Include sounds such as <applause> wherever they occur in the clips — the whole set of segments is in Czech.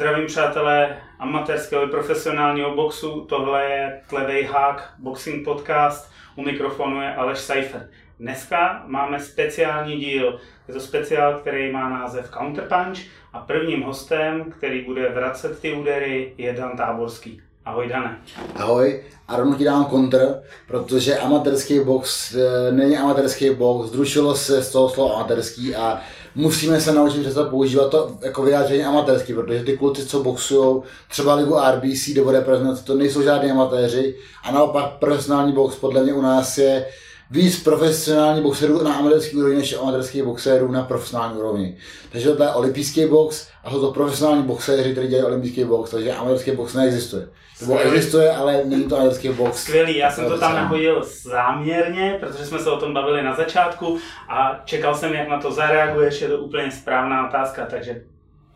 Zdravím přátelé amatérského i profesionálního boxu. Tohle je Tlevej Hák, boxing podcast. U mikrofonu je Aleš Seifer. Dneska máme speciální díl. Je to speciál, který má název Counterpunch a prvním hostem, který bude vracet ty údery, je Dan Táborský. Ahoj Dane. Ahoj, a rovnou ti dám kontr, protože amatérský box e, není amatérský box, zrušilo se z toho slova amatérský a musíme se naučit přestat používat to jako vyjádření amatérský, protože ty kluci, co boxují třeba ligu RBC nebo reprezentace, to nejsou žádní amatéři a naopak profesionální box podle mě u nás je víc profesionální boxerů na amatérský úrovni než amatérských boxerů na profesionální úrovni. Takže to je olympijský box a jsou to profesionální boxeři, kteří dělají olympijský box, takže amatérský box neexistuje. Nebo existuje, ale není to amatérský box. Skvělý, já jsem to tam nahodil záměrně, protože jsme se o tom bavili na začátku a čekal jsem, jak na to zareaguješ, je to úplně správná otázka, takže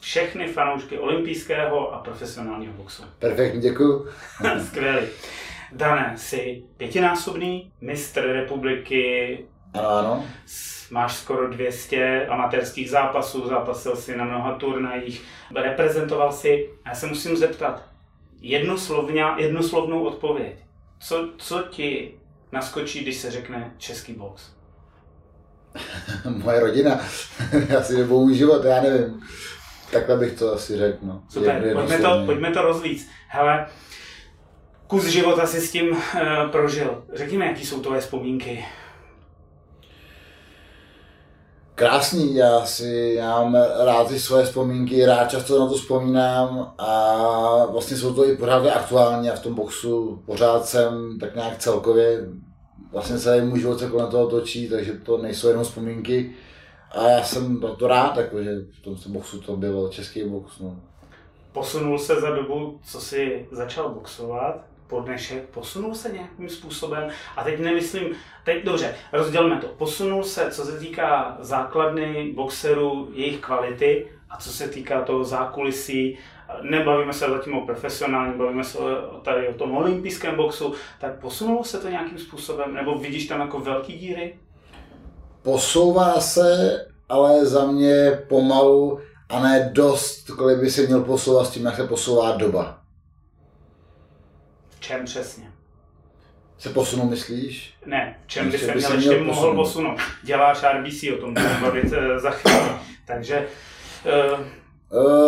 všechny fanoušky olympijského a profesionálního boxu. Perfektní, děkuji. <laughs> Skvělý. Dané, jsi pětinásobný mistr republiky. Ano. Máš skoro 200 amatérských zápasů, zápasil si na mnoha turnajích, reprezentoval si. A já se musím zeptat, jednoslovně, jednoslovnou odpověď. Co, co ti naskočí, když se řekne český box? <laughs> Moje rodina. <laughs> já si nebo můj život, já nevím. Takhle bych to asi řekl. No. Super, pojďme to, pojďme to rozvíc. Hele, kus života si s tím uh, prožil. Řekni mi, jaký jsou tvoje vzpomínky. Krásný, já si, já mám rád ty svoje vzpomínky, rád často na to vzpomínám a vlastně jsou to i pořád aktuální a v tom boxu pořád jsem tak nějak celkově, vlastně celý můj život se kolem toho točí, takže to nejsou jenom vzpomínky a já jsem to, to rád, jako, že v tom boxu to bylo český box. No. Posunul se za dobu, co jsi začal boxovat, po dnešek, posunul se nějakým způsobem, a teď nemyslím, teď dobře, rozdělme to, posunul se, co se týká základny boxerů, jejich kvality, a co se týká toho zákulisí, nebavíme se zatím o profesionálním, bavíme se tady o tom olympijském boxu, tak posunulo se to nějakým způsobem, nebo vidíš tam jako velký díry? Posouvá se, ale za mě pomalu a ne dost, kolik by se měl posouvat s tím, jak se posouvá doba čem přesně? Se posunou, myslíš? Ne, v čem by se měl ještě mohl posunout. posunout. Děláš RBC, o tom budeme bavit eh, za chvíli. Takže uh,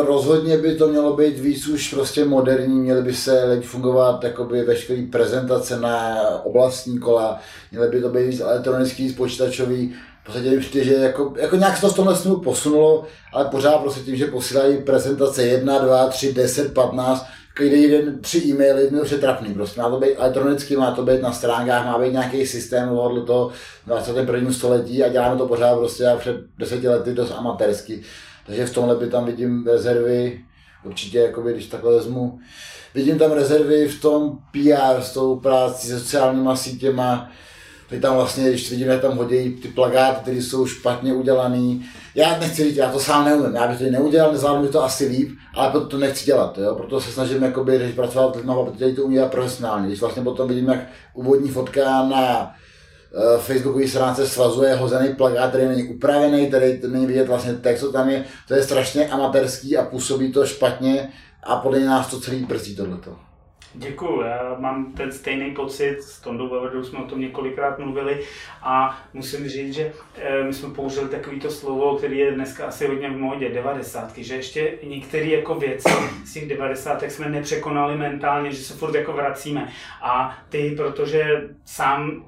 Rozhodně by to mělo být víc už prostě moderní, měly by se lépe fungovat jakoby veškeré prezentace na oblastní kola, měly by to být víc elektronický, počítačový, v podstatě přijde, že jako, jako nějak se to v tomhle směru posunulo, ale pořád prostě tím, že posílají prezentace 1, 2, 3, 10, 15, každý jeden tři e-maily, mi už trapný, prostě má to být elektronicky, má to být na stránkách, má být nějaký systém tohohle toho 21. století a děláme to pořád prostě a před deseti lety dost amatérsky. Takže v tomhle by tam vidím rezervy, určitě, jakoby, když takhle vezmu, vidím tam rezervy v tom PR, s tou práci, sociálníma sítěma, Teď tam vlastně, když vidíme, jak tam hodí ty plagáty, které jsou špatně udělané. Já nechci říct, já to sám neumím, já bych to neudělal, nezvládnu mi to asi líp, ale proto to nechci dělat, jo? proto se snažím jakoby, když pracovat s lidmi, protože to umí profesionálně. Když vlastně potom vidím, jak úvodní fotka na uh, Facebookové stránce svazuje hozený plagát, který není upravený, který není vidět vlastně text, co tam je, to je strašně amatérský a působí to špatně a podle nás to celý brzdí tohleto. Děkuju, já mám ten stejný pocit, s Tondou Vavrdou jsme o tom několikrát mluvili a musím říct, že eh, my jsme použili takovýto slovo, který je dneska asi hodně v módě, devadesátky, že ještě některé jako věci z těch devadesátek jsme nepřekonali mentálně, že se furt jako vracíme. A ty, protože sám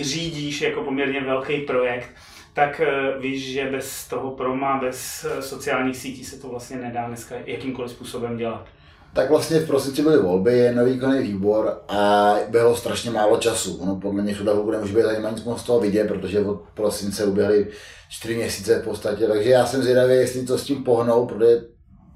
řídíš jako poměrně velký projekt, tak eh, víš, že bez toho proma, bez eh, sociálních sítí se to vlastně nedá dneska jakýmkoliv způsobem dělat tak vlastně v prosinci byly volby, je nový výkonný výbor a bylo strašně málo času. Ono podle mě bude nemůže být ani nic moc z toho vidět, protože od prosince uběhly čtyři měsíce v podstatě, takže já jsem zvědavý, jestli to s tím pohnou, protože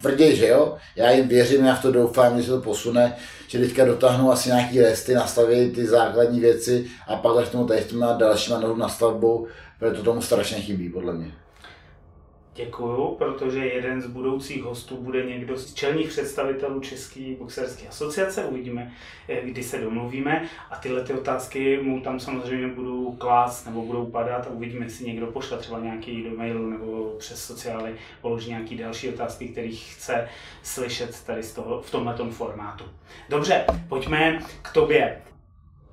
tvrdě, že jo, já jim věřím, já v to doufám, že se to posune, že teďka dotáhnou asi nějaký resty, nastaví ty základní věci a pak až tomu tady s těma dalšíma novou nastavbou, protože to tomu strašně chybí, podle mě. Děkuju, protože jeden z budoucích hostů bude někdo z čelních představitelů České boxerské asociace. Uvidíme, eh, kdy se domluvíme a tyhle ty otázky mu tam samozřejmě budou klást nebo budou padat a uvidíme, jestli někdo pošle třeba nějaký do mailu nebo přes sociály položí nějaký další otázky, které chce slyšet tady z toho, v tomhle formátu. Dobře, pojďme k tobě.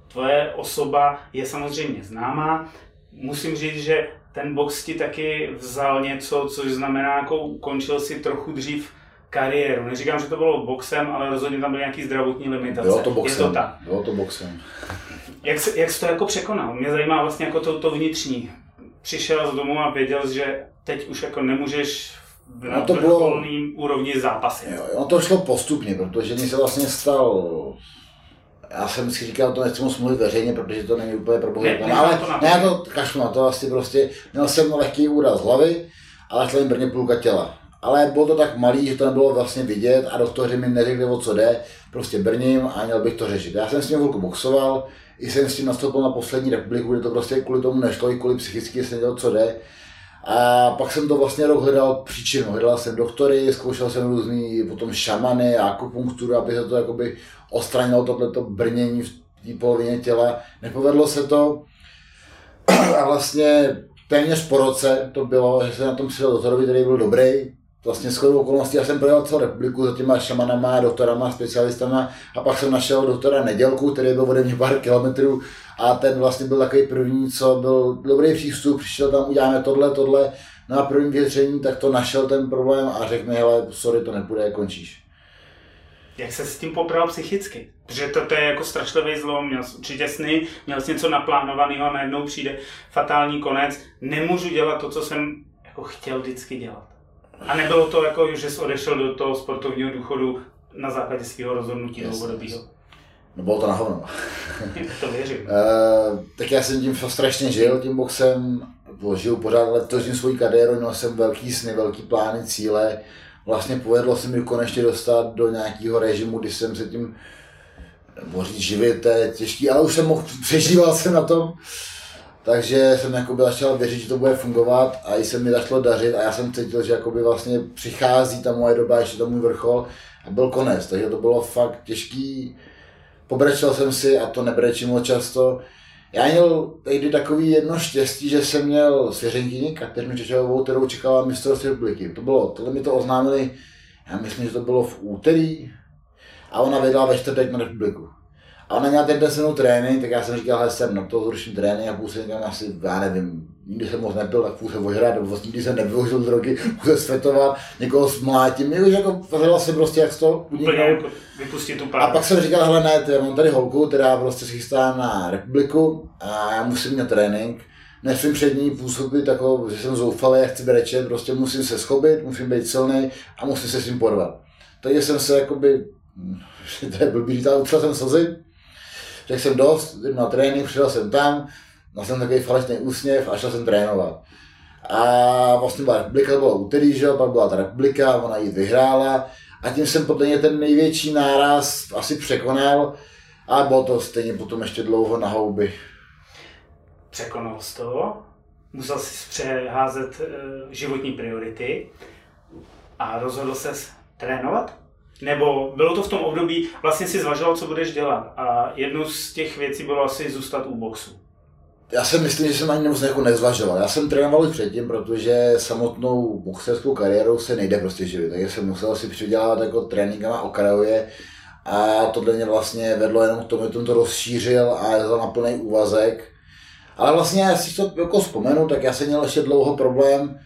Tvoje osoba je samozřejmě známá. Musím říct, že ten box ti taky vzal něco, což znamená, jako ukončil si trochu dřív kariéru. Neříkám, že to bylo boxem, ale rozhodně tam byly nějaký zdravotní limitace. Bylo to boxem. Je to tak. Bylo to boxem. Jak, jsi, jak jsi to jako překonal? Mě zajímá vlastně jako to, to vnitřní. Přišel z domu a věděl, že teď už jako nemůžeš na no to bylo... úrovni zápasy. Jo, jo, to šlo postupně, protože mi se vlastně stal já jsem si říkal, to nechci moc mluvit veřejně, protože to není úplně probojitelné, ale to ne, to kašlu na to asi prostě, měl jsem lehký úraz hlavy, ale šla jim brně půlka těla. Ale bylo to tak malý, že to nebylo vlastně vidět a doktoři mi neřekli, o co jde, prostě brním a měl bych to řešit. Já jsem s tím chvilku boxoval, i jsem s tím nastoupil na poslední republiku, kde to prostě kvůli tomu nešlo, i kvůli psychicky jsem dělal, co jde. A pak jsem to vlastně rok hledal příčinu. Hledal jsem doktory, zkoušel jsem různý potom šamany, akupunkturu, aby se to jakoby odstranilo tohleto brnění v té polovině těla. Nepovedlo se to <clears throat> a vlastně téměř po roce to bylo, že se na tom přišel doktorovi, který byl dobrý, vlastně shodou okolností, já jsem projel celou republiku za těma šamanama, doktorama, specialistama a pak jsem našel doktora Nedělku, který byl ode mě pár kilometrů a ten vlastně byl takový první, co byl dobrý přístup, přišel tam, uděláme tohle, tohle, na no prvním věření, tak to našel ten problém a řekl mi, hele, sorry, to nepůjde, končíš. Jak se s tím popral psychicky? Protože to, to je jako strašlivý zlom, měl jsi určitě sny, měl jsi něco naplánovaného a najednou přijde fatální konec. Nemůžu dělat to, co jsem jako chtěl vždycky dělat. A nebylo to jako, že jsi odešel do toho sportovního důchodu na základě svého rozhodnutí yes, dlouhodobého? No bylo to na hovno. <laughs> to věřím. Uh, tak já jsem tím strašně žil, tím boxem, žil pořád, to svůj kariéru, měl jsem velký sny, velký plány, cíle. Vlastně povedlo se mi konečně dostat do nějakého režimu, kdy jsem se tím, nebo říct živit, to je těžký, ale už jsem mohl, přežíval jsem na tom. Takže jsem jako začal věřit, že to bude fungovat a i se mi začalo dařit a já jsem cítil, že jakoby vlastně přichází ta moje doba, ještě to můj vrchol a byl konec, takže to bylo fakt těžký. Pobrečel jsem si a to nebrečím moc často. Já měl tehdy takový jedno štěstí, že jsem měl svěřenkyni Kateřinu Čečovou, kterou čekala mistrovství republiky. To bylo, tohle mi to oznámili, já myslím, že to bylo v úterý a ona vydala ve čtvrtek na republiku. A ona měla ten den se trénink, tak já jsem říkal, že jsem na to zruším trénink a půl se někam asi, já nevím, nikdy jsem moc nebyl, tak půl se ožrat, nebo vlastně nikdy jsem nevyužil drogy, <laughs> půl se svetovat, někoho smlátím, jako, jako hledal jsem prostě, jak to uniknout. vypustit tu A pak jsem říkal, hele ne, já mám tady holku, která prostě se chystá na republiku a já musím mít trénink, nesmím před ní působit jako, že jsem zoufalý, jak chci brečet, prostě musím se schopit, musím být silný a musím se s tím porvat. Takže jsem se jakoby, <laughs> to je blbý, říct, ale jsem slzy, řekl jsem dost, na trénink, přišel jsem tam, měl jsem takový falešný úsměv a šel jsem trénovat. A vlastně byla republika, to bylo úterý, že pak byla ta republika, ona ji vyhrála a tím jsem potom ten největší náraz asi překonal a bylo to stejně potom ještě dlouho na houby. Překonal jsi to, musel jsi přeházet eh, životní priority a rozhodl se trénovat? Nebo bylo to v tom období, vlastně si zvažoval, co budeš dělat a jednou z těch věcí bylo asi zůstat u boxu. Já si myslím, že jsem ani moc jako nezvažoval. Já jsem trénoval předtím, protože samotnou boxerskou kariérou se nejde prostě živit, takže jsem musel si přidělat jako tréninkama okrajově a tohle mě vlastně vedlo jenom k tomu, že to rozšířil a je to na plný úvazek. Ale vlastně, já si to jako vzpomenu, tak já jsem měl ještě dlouho problém,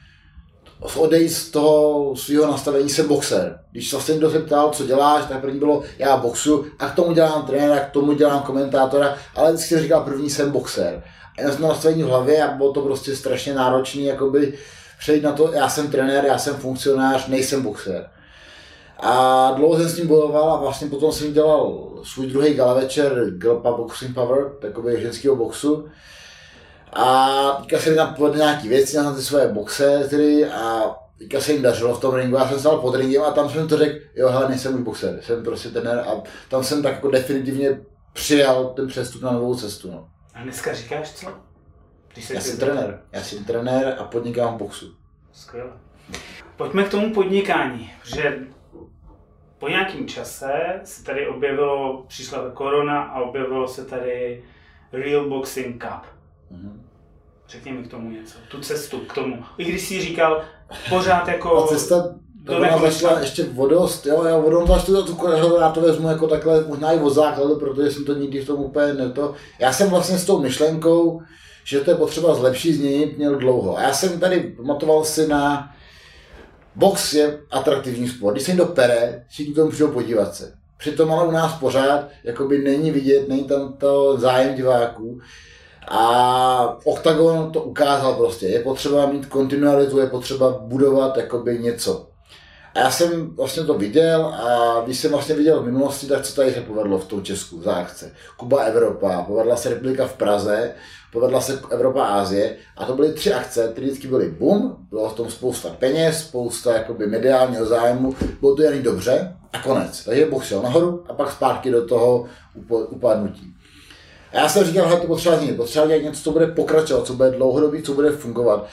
odejít z toho svého nastavení jsem boxer. Když se vlastně někdo se ptal, co děláš, tak první bylo, já boxu a k tomu dělám trenéra, k tomu dělám komentátora, ale vždycky říkal, první jsem boxer. A já jsem to nastavení v hlavě a bylo to prostě strašně náročné, jakoby přejít na to, já jsem trenér, já jsem funkcionář, nejsem boxer. A dlouho jsem s tím bojoval a vlastně potom jsem dělal svůj druhý gala večer Gelpa Boxing Power, takový ženského boxu. A teďka se mi tam povedly nějaký věci na ty svoje boxery a teďka se jim dařilo v tom ringu. Já jsem stál pod ringem a tam jsem to řekl, jo, hele, nejsem už boxer, jsem prostě trenér a tam jsem tak jako definitivně přijal ten přestup na novou cestu. No. A dneska říkáš co? Když já jsem trenér. Já jsem trenér a podnikám v boxu. Skvěle. Pojďme k tomu podnikání, že po nějakém čase se tady objevilo, přišla korona a objevilo se tady Real Boxing Cup. Mm-hmm. Řekni mi k tomu něco, tu cestu k tomu. I když jsi říkal, pořád jako... Ta cesta to ona začala ještě vodost, jo, já vodou to, to, to, já to vezmu jako takhle, možná i od základu, protože jsem to nikdy v tom úplně neto. Já jsem vlastně s tou myšlenkou, že to je potřeba zlepšit, změnit, měl dlouho. A já jsem tady pamatoval si na box je atraktivní sport. Když se někdo pere, všichni tomu přijdou podívat se. Přitom ale u nás pořád jakoby není vidět, není tam to zájem diváků. A Octagon to ukázal prostě. Je potřeba mít kontinualitu, je potřeba budovat jakoby něco. A já jsem vlastně to viděl a když jsem vlastně viděl v minulosti, tak co tady se povedlo v tom Česku za akce. Kuba Evropa, povedla se republika v Praze, povedla se Evropa Ázie a to byly tři akce, které vždycky byly boom, bylo v tom spousta peněz, spousta jakoby mediálního zájmu, bylo to jen dobře a konec. Takže Bůh šel nahoru a pak zpátky do toho upadnutí. A já jsem říkal, že to potřeba změnit, potřeba dělat něco, co bude pokračovat, co bude dlouhodobý, co bude fungovat.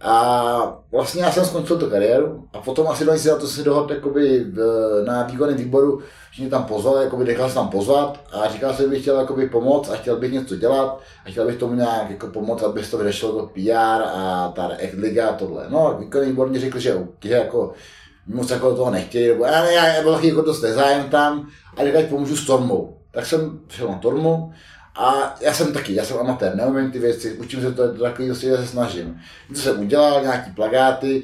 A vlastně já jsem skončil tu kariéru a potom asi 20 let to se dohodl jakoby na výkonném výboru, že mě tam pozval, jakoby nechal se tam pozvat a říkal jsem, že bych chtěl jakoby pomoct a chtěl bych něco dělat a chtěl bych tomu nějak jako pomoct, aby se to vyřešilo to PR a ta liga a tohle. No, výkonný výbor mi řekl, že, že jako moc jako toho nechtějí, nebo já, já, já byl jako dost nezájem tam a říkal, pomůžu s Tormou. Tak jsem šel na Tormu a já jsem taky, já jsem amatér, neumím ty věci, učím se to, to takový, prostě se snažím. To jsem udělal, nějaký plagáty,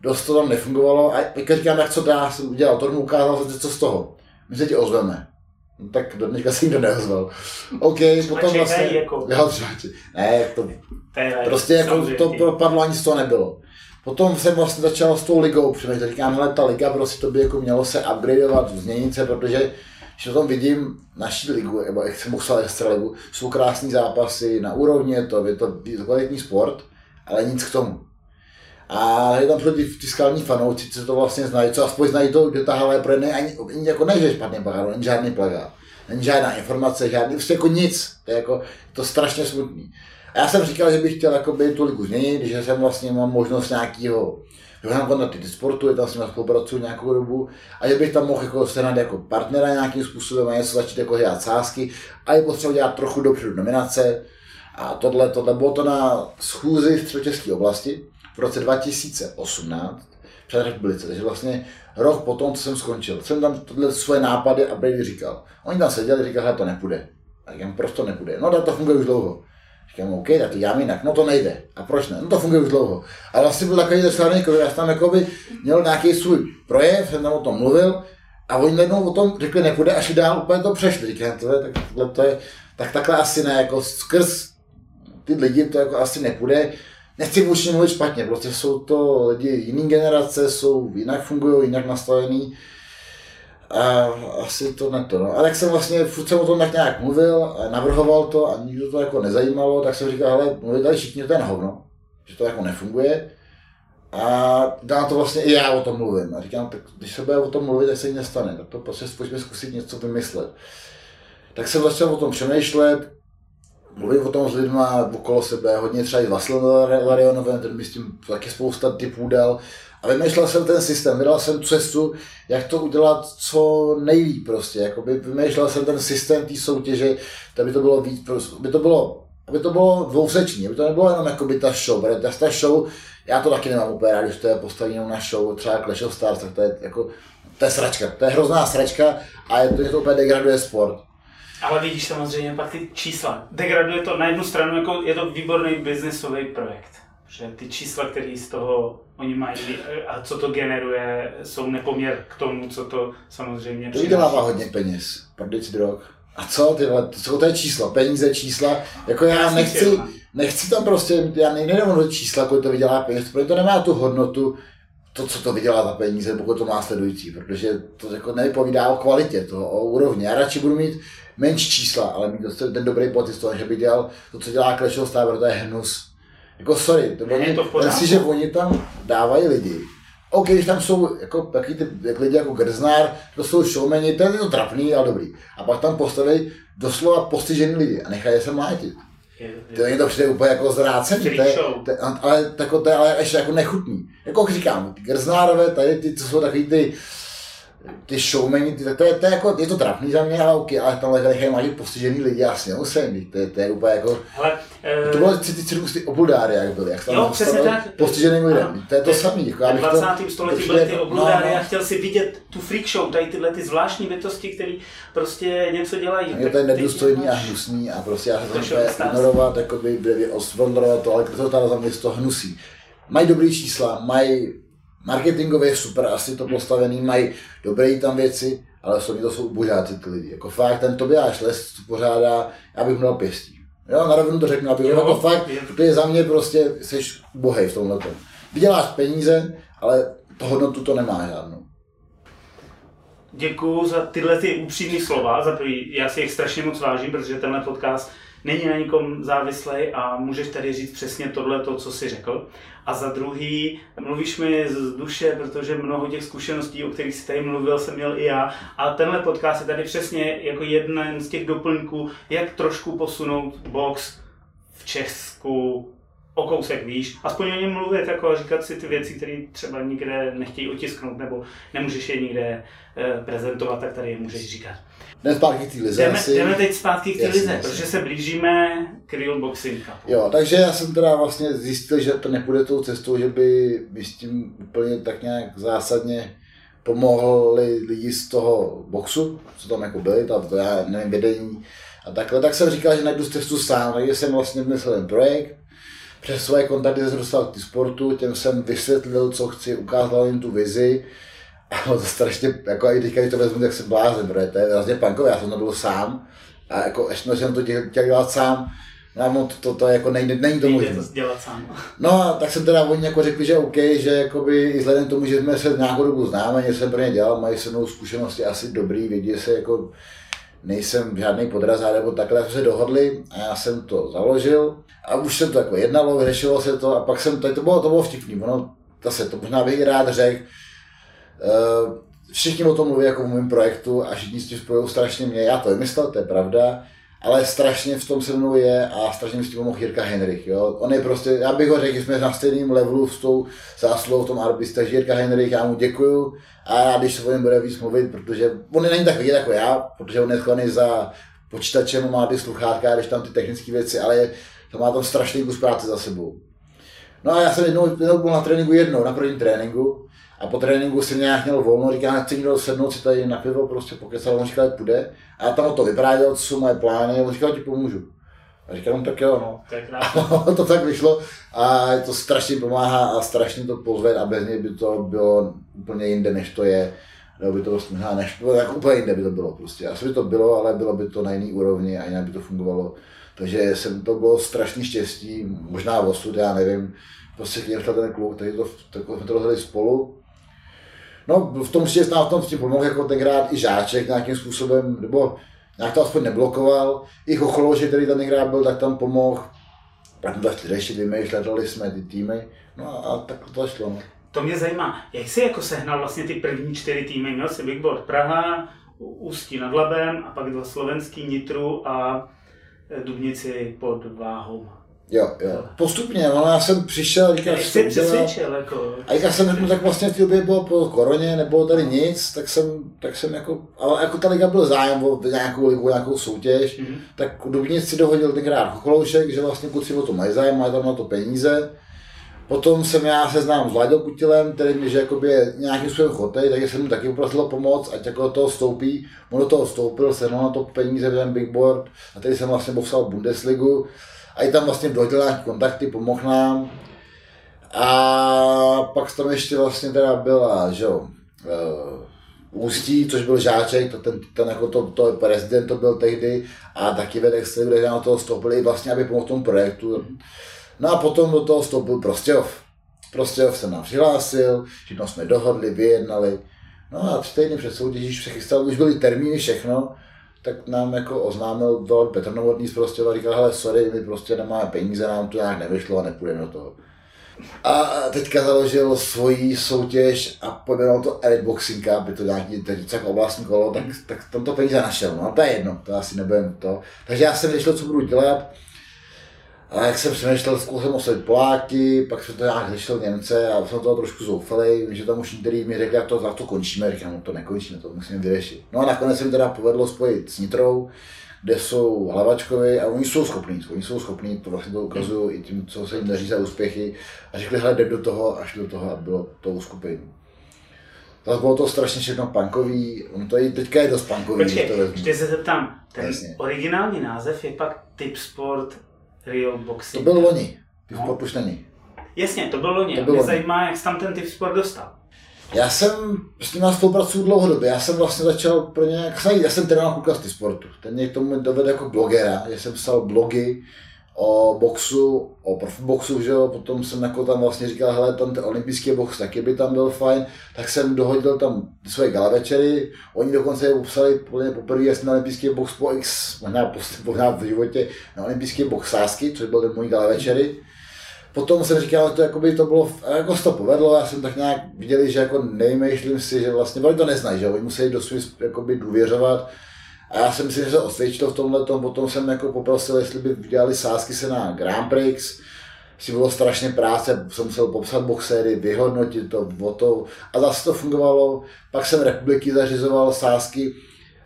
dost to tam nefungovalo a teďka říkám, jak co dá, jsem udělal, to ukázal jsem co z toho. My se ti ozveme. No, tak do dneška se nikdo neozval. OK, potom vlastně... Jako... Jo, ne, to, prostě jako to propadlo, ani z toho nebylo. Potom jsem vlastně začal s tou ligou přemýšlet. Říkám, hele, ta liga prostě to by jako mělo se upgradeovat, změnit se, protože že tam vidím naší ligu, nebo jak jsem musel ligu, jsou krásné zápasy na úrovni, je to, je to, kvalitní sport, ale nic k tomu. A je tam ty fiskální fanoušci, co to vlastně znají, co aspoň znají to, kde ta hala je pro ne, ani, ani jako ne, že špatný plagát, není žádný plagát. Není žádná informace, žádný, prostě jako nic. To je jako, to strašně smutný. A já jsem říkal, že bych chtěl jakoby, tu ligu změnit, že jsem vlastně mám možnost nějakého mám kontakty sportu, je tam s nimi spolupracuju nějakou dobu a že bych tam mohl jako sehnat jako partnera nějakým způsobem a něco začít jako dělat sázky a je potřeba dělat trochu dopředu nominace a tohle, tohle bylo to na schůzi v Středočeské oblasti v roce 2018 před republice, takže vlastně rok potom, co jsem skončil, jsem tam tohle svoje nápady a Brady říkal. Oni tam seděli, říkali, že to nepůjde. A říkám, proč to nepůjde? No, to funguje už dlouho. Říkám, OK, tak to dělám jinak. No to nejde. A proč ne? No to funguje už dlouho. A vlastně byl takový začarný krok, já jsem tam by měl nějaký svůj projev, jsem tam o tom mluvil a oni najednou o tom řekli, nepůjde, až dál úplně to přešli. Říkám, to je, tak, tohle to je, tak takhle asi ne, jako skrz ty lidi to jako asi nepůjde. Nechci vůči mluvit špatně, prostě jsou to lidi jiné generace, jsou jinak fungují, jinak nastavení a asi to ne to, no. Ale jak jsem vlastně, furt jsem o tom tak nějak mluvil, a navrhoval to a nikdo to jako nezajímalo, tak jsem říkal, ale mluví tady všichni, na hovno, že to jako nefunguje. A dá to vlastně i já o tom mluvím. A říkám, tak když se bude o tom mluvit, tak se nic nestane. Tak to prostě pojďme zkusit něco vymyslet. Tak jsem začal o tom přemýšlet, mluvím o tom s lidma okolo sebe, hodně třeba i Vasil Larionovem, ten by s tím taky spousta typů dal. A vymýšlel jsem ten systém, vydal jsem cestu, jak to udělat co nejlíp prostě. Jakoby vymýšlel jsem ten systém té soutěže, aby to bylo víc, aby to bylo, aby to bylo dvouseční, aby to nebylo jenom jako by ta show, protože ta show, já to taky nemám úplně rád, když to je postavené na show, třeba Clash of Stars, tak to je jako, to je sračka, to je hrozná sračka a je to, je to úplně degraduje sport. Ale vidíš samozřejmě pak ty čísla. Degraduje to na jednu stranu, jako je to výborný biznesový projekt. Že ty čísla, které z toho oni mají a co to generuje, jsou nepoměr k tomu, co to samozřejmě To vydělává hodně peněz, prodejci drog. A co tyhle, co to je číslo, peníze, čísla, jako já nechci, nechci tam prostě, já nejdem do čísla, kolik to vydělá peněz, protože to nemá tu hodnotu, to, co to vydělá za peníze, pokud to má sledující, protože to jako nevypovídá o kvalitě, to o úrovni. Já radši budu mít menší čísla, ale mít ten dobrý pocit z toho, že by dělal to, co dělá Clash of Stars, to je hnus. Jako sorry, to, oni, to si, že oni tam dávají lidi. OK, když tam jsou jako, taky ty jak lidi jako Grznár, to jsou showmeni, to je to trapný, ale dobrý. A pak tam postaví doslova postižený lidi a nechají se mlátit. To je to přijde úplně jako zrácený, to je, to, je, ale, tako, to je ale ještě jako nechutný. Jako říkám, ty Grznárové, tady ty, co jsou takový ty, ty showmeni, ty, to, je, to je, jako, je to trapný za mě, ale, okay, ale tam nechají mají postižený lidi, já si nemusím, to je, to je úplně jako, Hele, to bylo ty, ty cirkus, ty obludáry, jak byly, jak tam jo, přesně tak, postiženým lidem, to je to samý. Jako, v 20. To, století byly ty obludáry no, no. a chtěl si vidět tu freak show, tady tyhle ty zvláštní bytosti, které prostě něco dělají. Je to je nedůstojný a hnusný a prostě já se to ignorovat, jakoby, osvondrovat to, ale to tady za mě to hnusí. Mají dobrý čísla, mají marketingově super asi to postavený, mají dobré tam věci, ale osobně to jsou božáci ty lidi. Jako fakt ten Tobiáš Les pořádá, já bych mu dal pěstí. Jo, na rovinu to řeknu, aby jo, jako fakt, to je za mě prostě, jsi bohej v tomhle tom. Vyděláš peníze, ale to hodnotu to nemá žádnou. Děkuji za tyhle ty upřímné slova. Za prvý, já si jich strašně moc vážím, protože tenhle podcast není na nikom závislý a můžeš tady říct přesně tohle, to, co jsi řekl. A za druhý, mluvíš mi z duše, protože mnoho těch zkušeností, o kterých jsi tady mluvil, jsem měl i já. A tenhle podcast je tady přesně jako jeden z těch doplňků, jak trošku posunout box v Česku o kousek výš, aspoň o něm mluvit jako říkat si ty věci, které třeba nikde nechtějí otisknout nebo nemůžeš je nikde eh, prezentovat, tak tady je můžeš říkat. Jdeme zpátky k té lize jdeme, asi. jdeme teď zpátky k té lize, protože se blížíme k Real Boxing Cupu. Jo, takže já jsem teda vlastně zjistil, že to nepůjde tou cestou, že by mi s tím úplně tak nějak zásadně pomohli lidi z toho boxu, co tam jako byli, to, to já nevím, vedení a takhle, tak jsem říkal, že najdu cestu sám, takže jsem vlastně vymyslel ten projekt, přes svoje kontakty jsem dostal k sportu, těm jsem vysvětlil, co chci, ukázal jim tu vizi, <laughs> a to strašně, jako i teďka, když to vezmu, tak jsem blázen, protože to je hrozně punkové, já jsem to byl sám a jako ještě jsem to chtěl dělat sám, No, to, to, to jako nejde, není to možné. to dělat sám. No a tak jsem teda oni jako řekli, že OK, že jakoby i vzhledem k tomu, že jsme se nějakou dobu známe, něco jsem pro ně dělal, mají se mnou zkušenosti asi dobrý, vědí se jako nejsem žádný podrazá nebo takhle, jsme se dohodli a já jsem to založil a už jsem to jako jednalo, vyřešilo se to a pak jsem, to, to bylo, to bylo vtipný, ono, zase to možná bych rád řekl, všichni o tom mluví jako o mém projektu a všichni s tím spojují strašně mě, já to vymyslel, to je pravda, ale strašně v tom se mnou je a strašně mi s tím pomohl Jirka Henrich. Jo? On je prostě, já bych ho řekl, že jsme na stejném levelu s tou zásluhou v tom Arbis, takže Jirka Henrich, já mu děkuju a já, když se o něm bude víc mluvit, protože on není tak vidět jako já, protože on je schovaný za počítačem, má ty sluchátka, když tam ty technické věci, ale je, to má tam strašný kus práce za sebou. No a já jsem jednou, jednou byl na tréninku jednou, na prvním tréninku, a po tréninku si nějak měl volno, říká, chci někdo sednout si tady na pivo, prostě pokecal, on říkal, půjde. A já tam to vyprávěl, co jsou moje plány, on říkal, ti pomůžu. A říkám, no tak jo, no. Tak <laughs> to tak vyšlo a to strašně pomáhá a strašně to pozve a bez něj by to bylo úplně jinde, než to je. Nebo by to bylo možná než, jako úplně jinde by to bylo prostě. Asi by to bylo, ale bylo by to na jiný úrovni a jinak by to fungovalo. Takže jsem to bylo strašný štěstí, možná osud, já nevím. Prostě něm ten kluk, takže to, tak jsme to rozhodli spolu. No, v tom si v tom s tím pomohl jako tenkrát i Žáček nějakým způsobem, nebo nějak to aspoň neblokoval. I Chocholouši, který tam tenkrát byl, tak tam pomohl. Pak jsme začali řešit, vymýšleli jsme ty týmy, no a tak to šlo. No. To mě zajímá, jak jsi jako sehnal vlastně ty první čtyři týmy? Měl jsi Big Board Praha, Ústí nad Labem a pak dva slovenský Nitru a Dubnici pod Váhou. Jo, jo. Postupně, no já jsem přišel, říkal, že jsem přesvědčil, jako. A jak jsem řekl, tak vlastně v té době bylo po koroně, nebylo tady nic, tak jsem, tak jsem jako, ale jako ta liga byl zájem o nějakou ligu, nějakou soutěž, mm-hmm. tak Dubnic si dohodil tenkrát Chocholoušek, že vlastně kluci o to mají zájem, mají tam na to peníze. Potom jsem já se znám s Vláďou Kutilem, který mi, že jakoby je nějakým způsobem chotej, takže jsem mu taky poprosil pomoc, ať jako do toho vstoupí. On do toho vstoupil, jsem na to peníze, ten big board, a tady jsem vlastně popsal Bundesligu a i tam vlastně dohodil nějaký kontakty, pomohl nám. A pak tam ještě vlastně teda byla, že jo, uh, Ústí, což byl Žáček, to ten, ten jako to, to prezident to byl tehdy a taky vedek kde na toho vstoupili vlastně, aby pomohl tomu projektu. No a potom do toho vstoupil Prostějov. Prostějov se nám přihlásil, všechno jsme dohodli, vyjednali. No a tři týdny před soutěží už přechystal, už byly termíny, všechno tak nám jako oznámil to Petr Novotný z Prostěva, říkal, hele, sorry, my prostě nemáme peníze, nám to nějak nevyšlo a nepůjdeme do toho. A teďka založil svoji soutěž a pojmenoval to Elite Boxing je to nějaký teď oblastní kolo, tak, tak tam to peníze našel, no to je jedno, to asi nebudem to. Takže já jsem řešil, co budu dělat. A jak jsem přemýšlel, zkusil jsem oslovit Poláky, pak jsem to nějak řešil Němce a jsem toho trošku zoufalý, že tam už některý mi řekli, jak to, jak to končíme, říkám, no to nekončíme, to musíme vyřešit. No a nakonec se mi teda povedlo spojit s Nitrou, kde jsou hlavačkovi a oni jsou schopní, oni jsou schopní, to vlastně to ukazují i tím, co se jim daří za úspěchy a řekli, hele, jdem do toho, až do toho a bylo to uskupení. Zase bylo to strašně všechno punkový, on to i teďka je dost punkový, Počkej, to vezmu. ještě se zeptám, ten Jasně. originální název je pak Tip Sport Real To Boxing. byl loni, ty No. už není. Jasně, to bylo loni. To To bylo Mě loni. zajímá, jak jsi tam ten Tip Sport dostal. Já jsem s ním spolupracuju dlouhodobě. Já jsem vlastně začal pro ně, jak jsem, já jsem trénoval kluka z sportu. Ten mě k tomu dovedl jako blogera, že jsem psal blogy o boxu, o profiboxu, že jo, potom jsem jako tam vlastně říkal, hele, tam ten olympijský box taky by tam byl fajn, tak jsem dohodil tam svoje gala večery, oni dokonce je upsali úplně poprvé, jestli na olympijský box po X, možná, možná v životě, na olympijský box sásky, což byl ten můj gala večery. Potom jsem říkal, že to, jakoby, to bylo, jako to povedlo, já jsem tak nějak viděli, že jako nevymýšlím si, že vlastně, oni to neznají, že oni musí do svých jakoby důvěřovat. A já jsem si že se osvědčil v tomhle, potom jsem jako poprosil, jestli by udělali sázky se na Grand Prix, si bylo strašně práce, jsem musel popsat boxéry, vyhodnotit to, o to, a zase to fungovalo. Pak jsem republiky zařizoval sázky,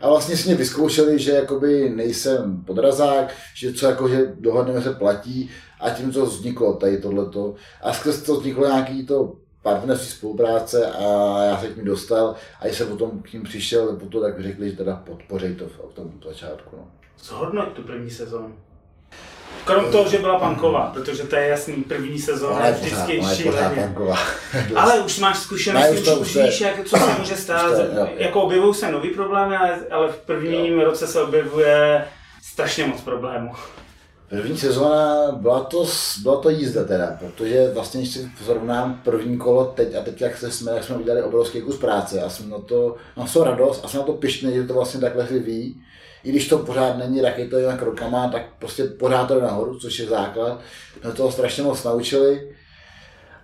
a vlastně si mě vyzkoušeli, že jakoby nejsem podrazák, že co jako, že dohodneme se platí a tím to vzniklo tady tohleto. A skrz to vzniklo nějaký to partnerství spolupráce a já se k ní dostal a když jsem potom k ním přišel, potom tak řekli, že teda podpořej to v, v tom začátku. No. Zhodnoť tu první sezónu. Krom toho, že byla panková, protože to je jasný, první sezóna je vždycky šíleně. <laughs> Ale už máš zkušenosti, už už, víš, jak, co se může stát. to jo, jo. Jako objevují se nový problémy, ale, ale v prvním roce se objevuje strašně moc problémů. První sezóna byla to, byla to jízda teda, protože vlastně, když si srovnám první kolo teď a teď, jak se jsme, jak jsme udělali obrovský kus práce a jsem na to, mám to radost a jsem na to pišný, že to vlastně takhle si ví. I když to pořád není raketovými krokama, tak prostě pořád to jde nahoru, což je základ. Jsme toho strašně moc naučili.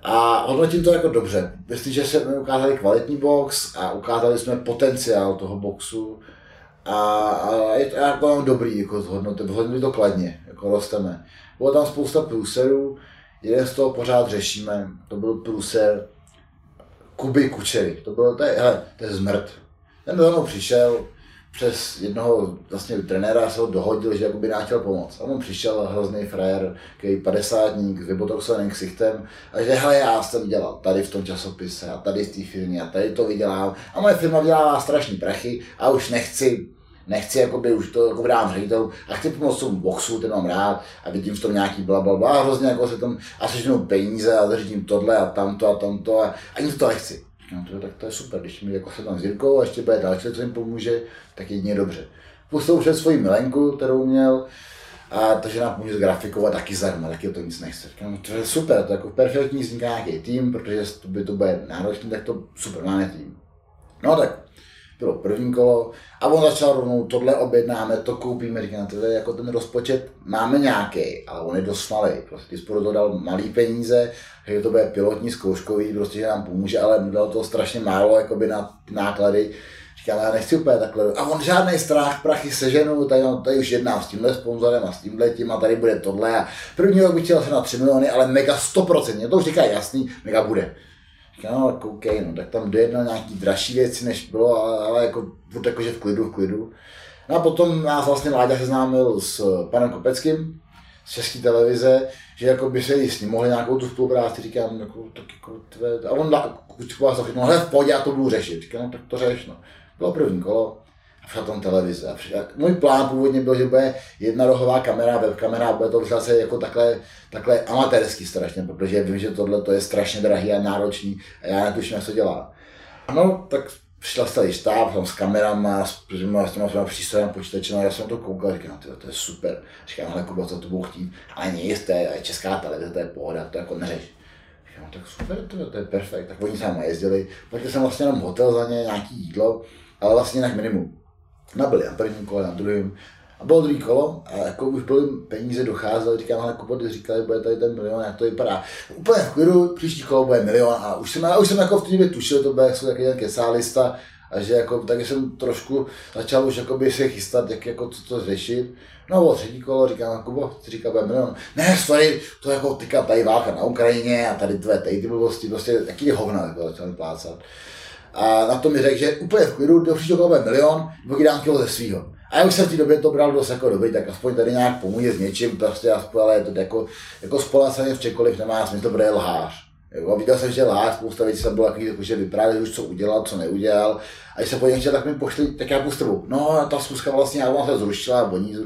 A hodnotím to jako dobře. Myslím, že jsme ukázali kvalitní box a ukázali jsme potenciál toho boxu. A, a je to jako mám dobrý, jako zhodnotit, zhodnotili to kladně, jako rosteme. Bylo tam spousta průserů, jeden z toho pořád řešíme, to byl průser Kuby Kučery, to bylo, to je, hele, to je zmrt. Ten mnou přišel, přes jednoho vlastně trenéra se ho dohodil, že jakoby nám chtěl pomoct. A on přišel hrozný frajer, který padesátník vybotoxovaným ksichtem a že hele, já jsem dělal tady v tom časopise a tady v té firmě a tady to vydělám a moje firma vydělává strašný prachy a už nechci nechci jakoby už to jako dám ředitelům a chci pomoct tomu boxu, ten mám rád a vidím v tom nějaký blablabla a hrozně jako se tam a sežnou peníze a zařídím tohle a tamto a tamto a ani to nechci. No to, tak to je super, když mi jako se tam s Jirkou a ještě bude další, co jim pomůže, tak jedině dobře. Pustil už svoji milenku, kterou měl, a takže nám pomůže a taky zadarmo, taky to nic nechce. Říkám, no, to je super, to je jako perfektní vzniká nějaký tým, protože to by to bude náročný, tak to super, máme tým. No tak, bylo první kolo a on začal rovnou, tohle objednáme, to koupíme, říkám, to je jako ten rozpočet máme nějaký, ale on je dost malý, prostě spolu to dal malý peníze, že to bude pilotní zkouškový, prostě, že nám pomůže, ale dal to strašně málo jakoby na ty náklady, Říkám, já nechci úplně takhle. A on žádný strach, prachy seženu, tady, tady už jednám s tímhle sponzorem a s tímhle tím a tady bude tohle. A první rok bych chtěl se na 3 miliony, ale mega 100%, to už říká jasný, mega bude. Říkám, no, OK, no, tak tam dojednal nějaký dražší věci, než bylo, ale, ale jako, furt jakože v klidu, v klidu. No a potom nás vlastně Láďa seznámil s panem Kopeckým z České televize, že jako by se s ním mohli nějakou tu spolupráci, říkám, jako, tak jako, tve, a on Kučku vás zachytil, no hele, v pohodě, já to budu řešit, říkám, no tak to řeš, no. Bylo první kolo a tam televize. A přišla, můj plán původně byl, že bude jedna rohová kamera, webkamera a bude to zase jako takhle, takhle amatérský strašně, protože vím, že tohle to je strašně drahý a náročný a já netuším, jak to dělá. No, tak přišla celý štáb tam s kamerama, s, s těma svýma přístrojem, počítačem, já jsem to koukal, říkám, tyjo, to je super. Říkám, ale Kuba, co to budu chtít, ale nic, to je česká televize, to je pohoda, to jako neřeš. Říkám, tak super, to, to je perfekt. Tak oni tam jezdili, pak jsem vlastně jenom hotel za ně, nějaký jídlo, ale vlastně jinak minimum. Nabili na prvním kole, na druhém. A bylo druhý kolo a jako už byly peníze docházely, říkám, ale Kubo, říkali, bude tady ten milion, jak to vypadá. Úplně v klidu, příští kolo bude milion a už jsem, já už jsem jako v té době tušil, to bude takový ten kesálista, A že jako, taky jsem trošku začal už jakoby se chystat, jak jako to, to řešit. No o třetí kolo, říkám, Kubo, ty říká, milion. Ne, sorry, to jako tyka tady válka na Ukrajině a tady tvé tady ty blbosti, prostě taky hovna, jako začal plácat. A na to mi řekl, že úplně v klidu, do příštího kola milion, nebo dám kilo ze svýho. A já už jsem v té době to bral dost jako dobrý, tak aspoň tady nějak pomůže s něčím, prostě aspoň, ale je to jako, jako spolaceně v čekoliv nemá smysl, to bude lhář. Jo, viděl jsem, že lhář, spousta věcí jsem byl takový, jako, že vyprávěl už, co udělal, co neudělal. A když se po něm tak mi pošli, tak já pustu. No, ta zkuska vlastně, já se zrušila, a oni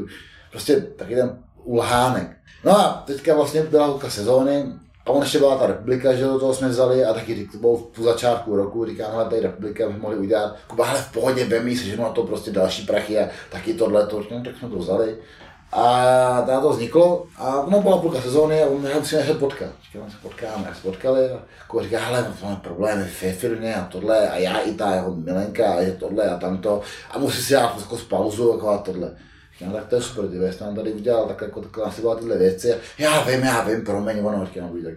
prostě taky ten ulhánek. No a teďka vlastně byla sezóny, a on ještě byla ta republika, že do toho jsme vzali a taky to bylo v začátku roku, říkám, hele, tady republika by mohli udělat, Kuba, ale v pohodě, vemí se, že na to prostě další prachy a taky tohle, to, no, tak jsme to vzali. A tam to vzniklo a ono byla půlka sezóny a on musíme se potkat. Říkám, se potkáme, jak se potkali a Kuba říká, hele, máme problémy v firmě a tohle a já i ta jeho milenka a je tohle a tamto a musí si dát jako pauzu jako a tohle. Říkám, tak to je super, ty jsi nám tady udělal tak jako takhle byla tyhle věci. Já vím, já vím, promiň, ono, říkám, tak,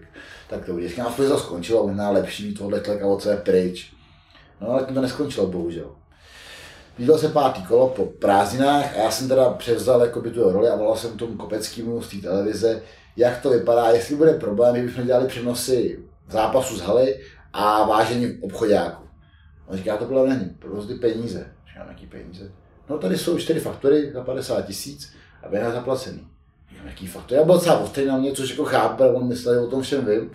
tak to bude. Říkám, to skončilo, možná lepší mít tohle tlak a od pryč. No ale tím to neskončilo, bohužel. Viděl se pátý kolo po prázdninách a já jsem teda převzal jako by tu roli a volal jsem tomu Kopeckému z té televize, jak to vypadá, jestli bude problém, kdybychom dělali přenosy zápasu z haly a vážení obchodáků. On říká, to problém není, prostě peníze. Říkám, jaký peníze? No tady jsou čtyři faktory za 50 tisíc a vy zaplacený. Říkám, jaký faktor? Já byl třeba ostej na mě, což jako chápe, on myslel, že o tom všem vím.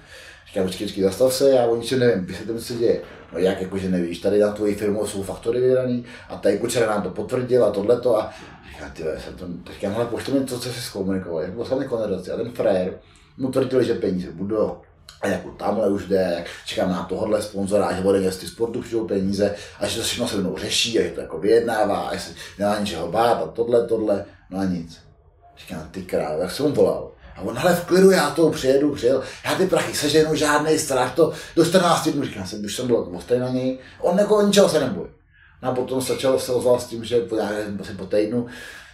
Říkám, počkej, počkej, zastav se, já o ničem nevím, vysvětli mi, co se děje. No jak, jako, že nevíš, tady na tvoji firmu jsou faktory vydaný a tady Kučera nám to potvrdil a tohleto a říkám, ty jsem to, tak říkám, hele, pošli mi to, co jsi zkomunikoval, jak poslal mi konverzaci a ten frér mu tvrdil, že peníze budou, a jako tamhle už jde, jak čekám na tohohle sponzora, že bude městy sportu přijdou peníze a že to všechno se mnou řeší a že to jako vyjednává a že nemá ničeho bát a tohle, tohle, no a nic. Říkám, ty král, jak jsem volal. A on, ale v klidu, já to přijedu, přijel, já ty prachy seženu, žádný strach, to do 14 dnů, říkám, jsem, už jsem byl jako na něj, on jako ničeho se nebojí. No a potom začal se ozval s tím, že po, já, po týdnu,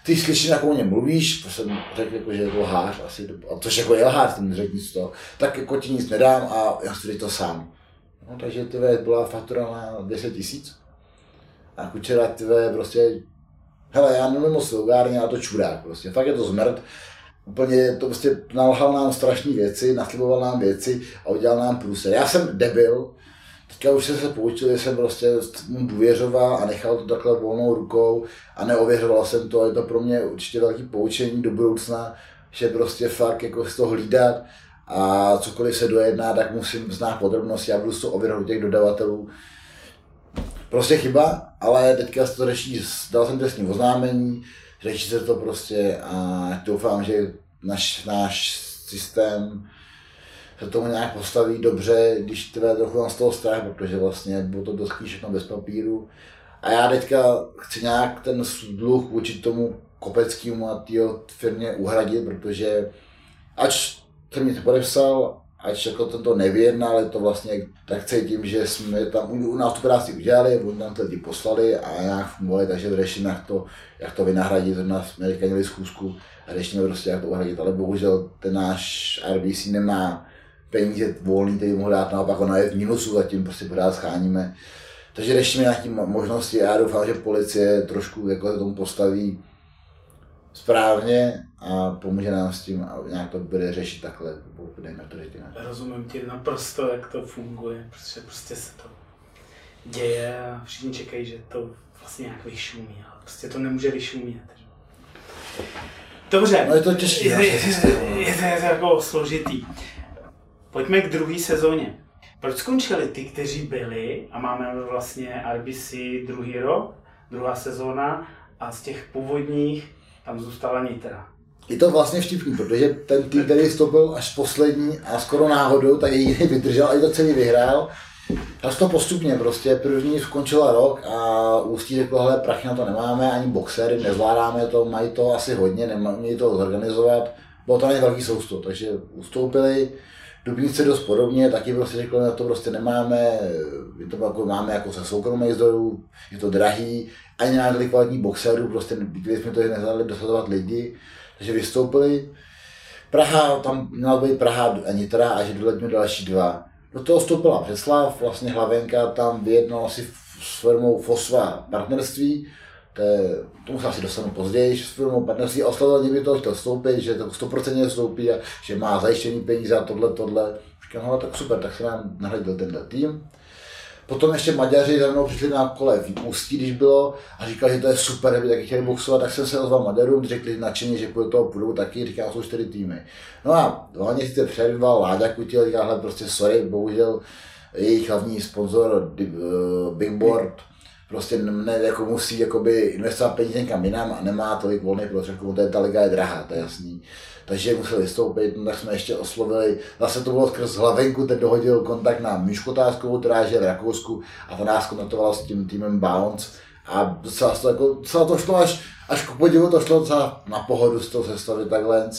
ty slyšíš, jak o něm mluvíš, to jsem řekl, jako, že je to lhář, asi, a což jako je lhář, ten řekl nic to, tak jako ti nic nedám a já si to sám. No, takže ty byla faktura na 10 tisíc. A kučera ty prostě, hele, já nemím moc vulgárně, a to čurák prostě, fakt je to zmrt. Úplně to prostě nalhal nám strašné věci, nasliboval nám věci a udělal nám průser. Já jsem debil, Teďka už jsem se poučil, že jsem prostě mu důvěřoval a nechal to takhle volnou rukou a neověřoval jsem to. Je to pro mě určitě velký poučení do budoucna, že prostě fakt jako z toho hlídat a cokoliv se dojedná, tak musím znát podrobnosti, já budu to ověřovat těch dodavatelů. Prostě chyba, ale teďka se to řeší, dal jsem trestní oznámení, řeší se to prostě a doufám, že náš, náš systém se tomu nějak postaví dobře, když tvé trochu mám z toho strach, protože vlastně bylo to dost všechno bez papíru. A já teďka chci nějak ten dluh vůči tomu Kopeckému a té firmě uhradit, protože ač jsem mi to podepsal, ač jako ten to nevyjednal, ale to vlastně tak cítím, že jsme tam u nás tu práci udělali, oni nám to poslali a nějak fungovali, takže řešíme, jak to, jak to vynahradit, na jsme teďka měli zkusku a řešíme prostě, jak to uhradit, ale bohužel ten náš RBC nemá peníze volný, který mohl dát, naopak ona je v minusu, zatím prostě pořád scháníme. Takže řešíme nějaké možnosti a já doufám, že policie trošku jako se tomu postaví správně a pomůže nám s tím a nějak to bude řešit takhle, dejme to říct Rozumím ti naprosto, jak to funguje, protože prostě se to děje a všichni čekají, že to vlastně nějak vyšumí, ale prostě to nemůže vyšumět. Dobře. No je to těžké. Je, je, je, je, to jako složitý. Pojďme k druhé sezóně. Proč skončili ty, kteří byli, a máme vlastně RBC druhý rok, druhá sezóna, a z těch původních tam zůstala Nitra. Je to vlastně vtipný, protože ten tým, který vstoupil až poslední a skoro náhodou, tak jediný vydržel a i to celý vyhrál. A to postupně prostě, první skončila rok a Ústí řekl, hele, prachy na to nemáme, ani boxery, nezvládáme to, mají to asi hodně, nemají to zorganizovat. Bylo to velký sousto, takže ustoupili, Dubnice dost podobně, taky prostě řekl, na to prostě nemáme, my to jako máme jako se soukromých zdrojů, je to drahý, ani nějaký kvalitní boxerů, prostě viděli jsme to, že nezvládli dosazovat lidi, takže vystoupili. Praha, tam měla být Praha a Nitra a že doletíme další dva. Do toho vstoupila Břeslav, vlastně Hlavenka tam vyjednal asi s firmou Fosva partnerství, to je, tomu se asi dostanu později, s firmou partnerství oslovil někdy to chtěl vstoupit, že to 100% vstoupí a že má zajištění peníze a tohle, tohle. Říkám, no tak super, tak se nám nahradil tenhle tým. Potom ještě Maďaři za mnou přišli na kole v Ústí, když bylo, a říkali, že to je super, aby taky chtěli boxovat, tak jsem se ozval Maďarům, řekli nadšeně, že do toho půjdou taky, říká, jsou čtyři týmy. No a dva měsíce před byl Láďa Kutil, říká, hele, prostě sorry, bohužel jejich hlavní sponzor eh, Big Board prostě ne, jako musí jakoby investovat peníze někam jinam a nemá tolik volných prostředků, to je, ta liga je drahá, to je jasný. Takže musel vystoupit, no tak jsme ještě oslovili, zase to bylo skrz hlavenku, ten dohodil kontakt na Míšku Táskovou, která je v Rakousku a ta nás kontaktovala s tím týmem Bounce a docela to, jako, docela to šlo až, až k podivu, to šlo docela na pohodu z toho sestavit takhle.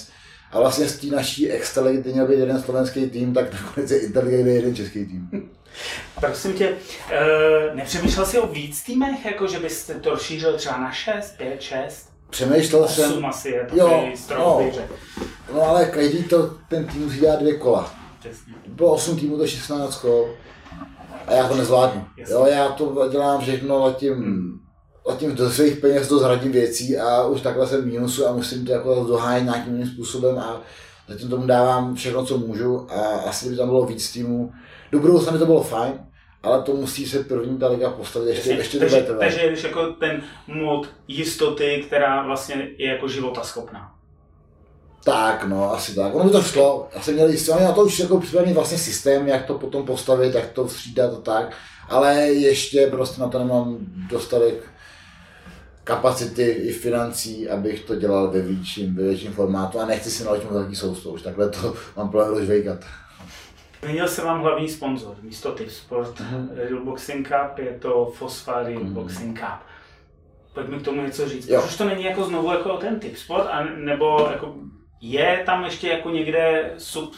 A vlastně z té naší extraligy, měl být jeden slovenský tým, tak nakonec je Interliga jeden český tým. Prosím tě, uh, nepřemýšlel jsi o víc týmech, jako že bys to rozšířil třeba na 6, 5, 6? Přemýšlel jsem. asi je jo, no, no, ale každý to, ten tým musí dělat dvě kola. Přesně. Bylo 8 týmů, to 16 kol. A já to nezvládnu. Jo, já to dělám všechno letím, letím do svých peněz do zradím věcí a už takhle jsem mínusu a musím to jako dohájit nějakým jiným způsobem a zatím tomu dávám všechno, co můžu a asi by tam bylo víc týmů. Do budoucna mi to bylo fajn, ale to musí se první ta liga postavit ještě, Jasně, ještě takže, to takže jdeš jako ten mod jistoty, která vlastně je jako života schopná. Tak, no, asi tak. Ono by to šlo. Já jsem měl jistě, na to už jako připravený vlastně systém, jak to potom postavit, jak to střídat a tak. Ale ještě prostě na to nemám dostatek kapacity i financí, abych to dělal ve větším, ve větším formátu a nechci si naložit velký sousto, už takhle to mám problém rozvejkat. Změnil se vám hlavní sponzor, místo Tip Sport uh-huh. Real Boxing Cup, je to Fosfa Real uh-huh. Boxing Cup. Pojďme k tomu něco říct. Jo. Proč to není jako znovu jako ten Tip Sport, a nebo jako je tam ještě jako někde sub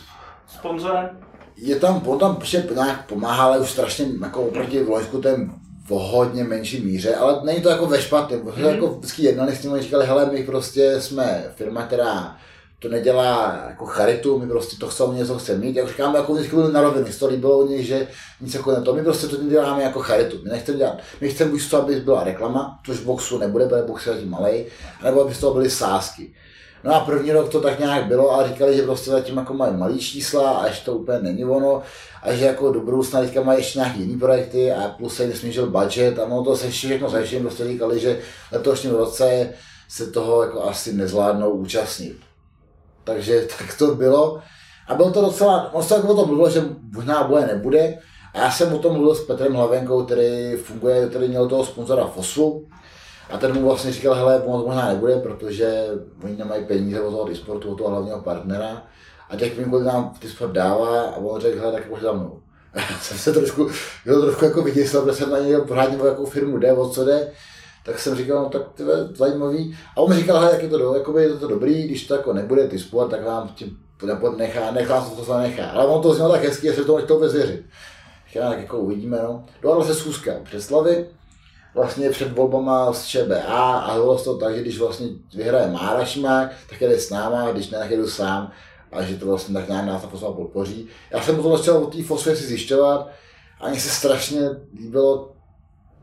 sponzorem? Je tam, on tam ještě nějak pomáhá, ale už strašně jako oproti Vojsku ten v hodně menší míře, ale není to jako ve špatném. Mm-hmm. jako vždycky jednali s tím, říkali, hele, my prostě jsme firma, která to nedělá jako charitu, my prostě to chceme něco chceme mít. Jak říkám, jako vždycky byli na to líbilo u nich, že nic jako ne to, my prostě to děláme jako charitu. My nechceme dělat, my chceme buď to, aby byla reklama, což v boxu nebude, protože box je zatím malej, nebo aby z toho byly sázky. No a první rok to tak nějak bylo a říkali, že prostě zatím jako mají malý čísla a ještě to úplně není ono a že jako do budoucna teďka mají ještě nějaké jiné projekty a plus se jim snížil budget a ono to se všechno se prostě říkali, že letošním roce se toho jako asi nezvládnou účastnit. Takže <laughs> tak to bylo. A bylo to docela, on se jako o tom mluvil, že možná boje nebude. A já jsem o tom mluvil s Petrem Hlavenkou, který funguje, který měl toho sponzora FOSu. A ten mu vlastně říkal, hele, pomoc možná nebude, protože oni nemají peníze od toho Disportu, od toho hlavního partnera. A těch vím, kolik nám Disport dává a on řekl, hele, tak za mnou. <laughs> Já jsem se trošku, byl trošku jako vyděsil, protože jsem na něj pořád jakou firmu jde, o co jde tak jsem říkal, no tak je zajímavý. A on mi říkal, jak je to, do, jakoby, je to dobrý, když to jako nebude ty sport, tak vám tím nechá, nechá se to, to nechá. Ale on to zněl tak hezky, že se to nechtěl věřit. Já tak jako uvidíme, no. Dohodla se schůzka předslavy, vlastně před volbama z ČBA a bylo to tak, že když vlastně vyhraje Márašmák, tak jde s náma, když ne, tak jdu sám a že to vlastně tak nějak nás ta fosfa podpoří. Já jsem to začal od té fosfy si zjišťovat a mně se strašně líbilo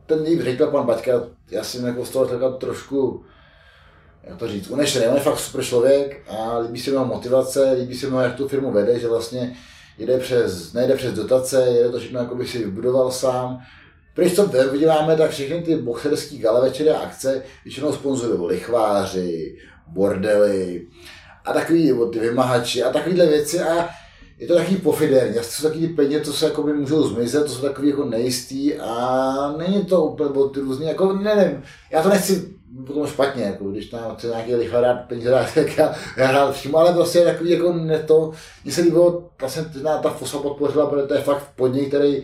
ten líp řekl pan Baťka, já jsem jako z toho taková trošku, jak to říct, unešený, on je fakt super člověk a líbí se mi motivace, líbí se mi, jak tu firmu vede, že vlastně jede přes, nejde přes dotace, jede to všechno, jako by si vybudoval sám. Když to vidíváme, tak všechny ty boxerské gala večery a akce většinou sponzorují lichváři, bordely a takový ty vymahači a takovéhle věci a je to takový pofiderní, to jsou takový peníze, co se jako by můžou zmizet, to jsou takový jako nejistý a není to úplně bo ty různý, jako nevím, já to nechci potom špatně, jako když tam chce nějaký lichva dát peníze dát, tak já, já rád všim, ale prostě je takový jako ne to, mně se líbilo, vlastně ta FOSA podpořila, protože to je fakt podnik, který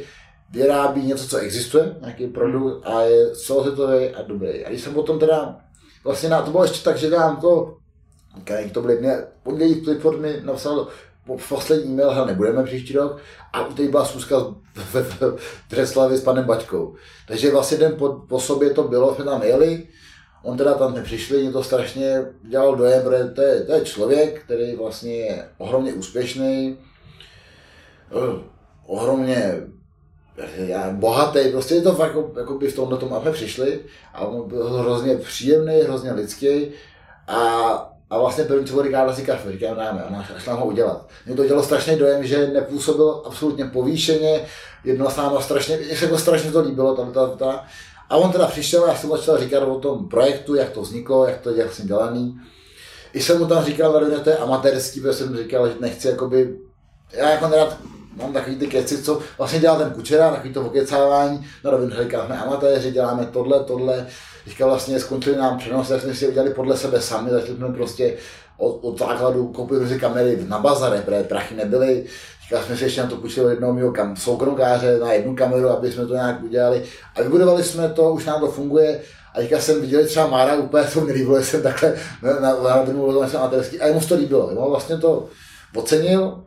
vyrábí něco, co existuje, nějaký produkt a je celosvětový a dobrý. A když jsem potom teda, vlastně na, to bylo ještě tak, že dám to, to byly, mě, pondělí Clifford mi napsal poslední mail, hele, nebudeme příští rok, a teď byla schůzka v, Břeclavi s panem Baťkou. Takže vlastně den po, po sobě to bylo, jsme tam jeli, on teda tam nepřišli, mě to strašně dělalo dojem, protože to je, to je člověk, který vlastně je ohromně úspěšný, eh, ohromně já, bohatý, prostě je to fakt, jako, jako by v tomhle tom přišli a on byl hrozně příjemný, hrozně lidský a, a vlastně první, co říká, si kafe, říkám, dáme, a šla ho udělat. Mě to dělalo strašný dojem, že nepůsobil absolutně povýšeně, jedno s náma strašně, mě se to strašně to líbilo, ta, ta, ta, a on teda přišel a já jsem začal říkat o tom projektu, jak to vzniklo, jak to je vlastně dělaný. I jsem mu tam říkal, že to je amatérský, protože jsem říkal, že nechci jakoby, já jako nerad mám takový ty keci, co vlastně dělá ten kučera, takový to okecávání, na rovinu říkal, jsme amatéři, děláme tohle, tohle, teďka vlastně skončili nám přenos, tak jsme si udělali podle sebe sami, začali jsme prostě od, od základu koupit různé kamery na bazare, protože prachy nebyly, Teďka jsme si ještě na to půjčili jednoho mého kam, soukromkáře na jednu kameru, aby jsme to nějak udělali. A vybudovali jsme to, už nám to funguje. A teďka jsem viděl třeba Mára, úplně to mi líbilo, jsem takhle na, na, na, na, na amatérský. A jemu to líbilo. Jo? Vlastně to ocenil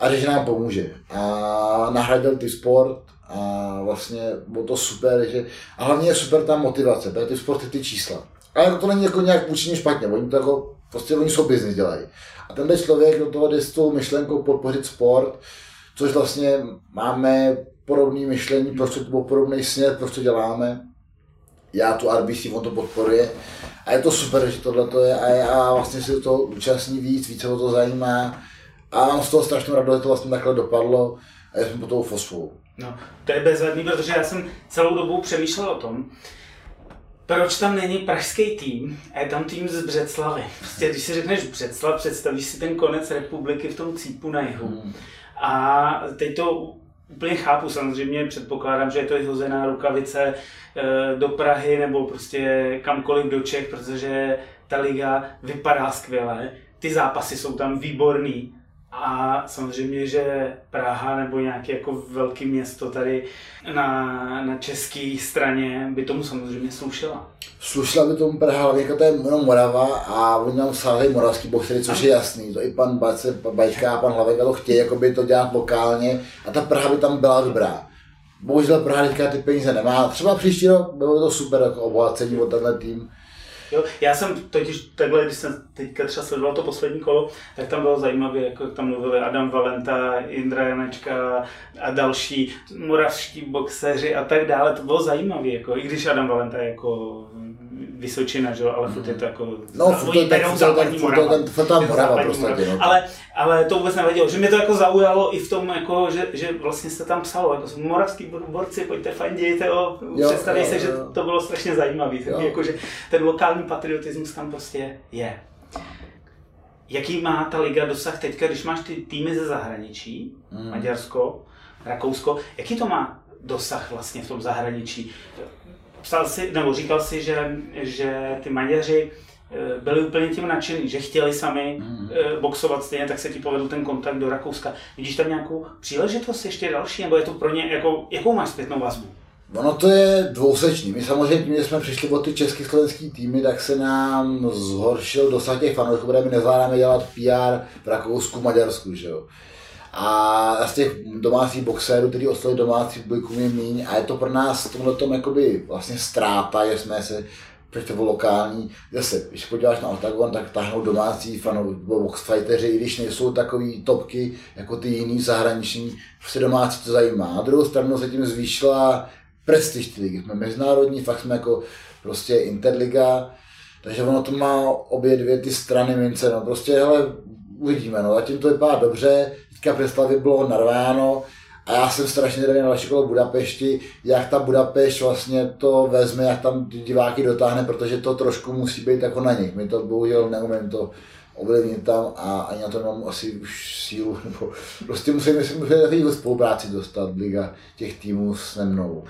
a že nám pomůže. A nahradil ty sport a vlastně bylo to super, že, a hlavně je super ta motivace, protože ty sport ty čísla. Ale to není jako nějak účinně špatně, oni to jako, prostě oni jsou biznis dělají. A tenhle člověk do toho jde s tou myšlenkou podpořit sport, což vlastně máme podobné myšlení, proč to podobný směr, proč to děláme. Já tu RBC, on to podporuje. A je to super, že tohle to je a já vlastně si to účastní víc, více o to zajímá. A mám z toho strašnou radost, že to vlastně takhle dopadlo a já jsem tou fosfou. No, to je bezvadný, protože já jsem celou dobu přemýšlel o tom, proč tam není pražský tým a je tam tým z Břeclavy. Prostě když si řekneš Břeclav, představíš si ten konec republiky v tom cípu na jihu. Hmm. A teď to úplně chápu, samozřejmě předpokládám, že je to i hozená rukavice eh, do Prahy nebo prostě kamkoliv do Čech, protože ta liga vypadá skvěle, ty zápasy jsou tam výborný, a samozřejmě, že Praha nebo nějaké jako velké město tady na, na české straně by tomu samozřejmě slušela. Slušela by tomu Praha, ale jako to je jenom Morava a oni nám sáhli moravský boxery, což je jasný. To i pan Bace, Bajka a pan Hlavek to chtějí jako by to dělat lokálně a ta Praha by tam byla dobrá. Bohužel Praha teďka ty peníze nemá. Třeba příští rok bylo to super jako obohacení o tenhle tým Jo, já jsem totiž takhle, když jsem teďka třeba sledoval to poslední kolo, tak tam bylo zajímavé, jako tam mluvili Adam Valenta, Indra Janečka a další moravští boxeři a tak dále. To bylo zajímavé, jako, i když Adam Valenta je jako Vysočina, že? ale furt je to jako no, to, tak, západní Morava. Prostě, no. ale, ale to vůbec nevadilo, že mě to jako zaujalo i v tom, jako, že, že vlastně jste tam psalo, jako jsou moravský borci, pojďte fandit, jo, jo představí se, jo. že to bylo strašně zajímavé, jako, že ten lokální patriotismus tam prostě je. Jaký má ta liga dosah teďka, když máš ty týmy ze zahraničí, hmm. Maďarsko, Rakousko, jaký to má dosah vlastně v tom zahraničí? Psal si, nebo říkal si, že, že ty Maďaři eh, byli úplně tím nadšení, že chtěli sami mm. boxovat stejně, tak se ti povedl ten kontakt do Rakouska. Vidíš tam nějakou příležitost ještě další, nebo je to pro ně, jako, jakou máš zpětnou vazbu? Ono to je dvousečný. My samozřejmě tím, že jsme přišli od ty český slovenský týmy, tak se nám zhoršil dosah těch fanoušků, protože my nezvládáme dělat PR v Rakousku, Maďarsku, že jo. A z těch domácích boxérů, který oslovili domácí publikum je míň a je to pro nás v tomhle tom jakoby vlastně ztráta, že jsme se protože to bylo lokální. Zase, když podíváš na Octagon, tak táhnou domácí fanou, box fighteři, i když nejsou takový topky jako ty jiný zahraniční, prostě domácí to zajímá. Na druhou stranu se tím zvýšila prestiž ty ligy. Jsme mezinárodní, fakt jsme jako prostě Interliga, takže ono to má obě dvě ty strany mince, no prostě, hele, uvidíme, no, zatím to vypadá dobře, teďka Slavě bylo narváno a já jsem strašně zvědavý na další kolo Budapešti, jak ta Budapešť vlastně to vezme, jak tam diváky dotáhne, protože to trošku musí být jako na nich. My to bohužel neumím to ovlivnit tam a ani na to nemám asi už sílu, <laughs> nebo prostě musíme si musíme spolupráci dostat liga těch týmů s mnou.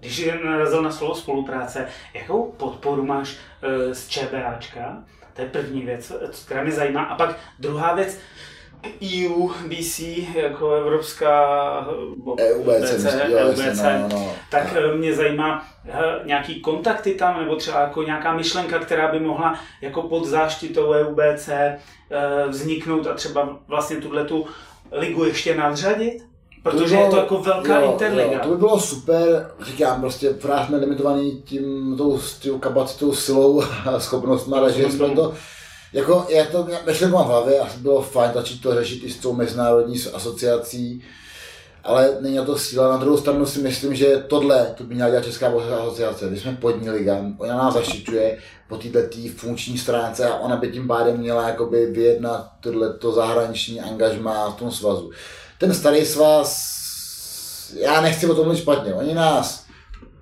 Když narazil na slovo spolupráce, jakou podporu máš e, z ČBAčka? To je první věc, která mě zajímá. A pak druhá věc, EU, BC, jako Evropská EUBC, EUBC no, no. tak no. mě zajímá nějaký kontakty tam, nebo třeba jako nějaká myšlenka, která by mohla jako pod záštitou EUBC eh, vzniknout a třeba vlastně tuhle tu ligu ještě nadřadit? Protože bylo, je to jako velká jo, interliga. Jo, to by bylo super, říkám, prostě právě jsme limitovaní tím, tou, tou kapacitou, silou a schopnostmi, ale že jsme to, jako, já to myšlenku mám v hlavě a bylo fajn začít to řešit i s tou mezinárodní asociací, ale není to síla. Na druhou stranu si myslím, že tohle to by měla dělat Česká boxerská asociace. My jsme podní liga, ona nás zaštiťuje po této funkční stránce a ona by tím pádem měla jakoby vyjednat tohleto zahraniční angažmá v tom svazu. Ten starý svaz, já nechci o tom mluvit špatně, oni nás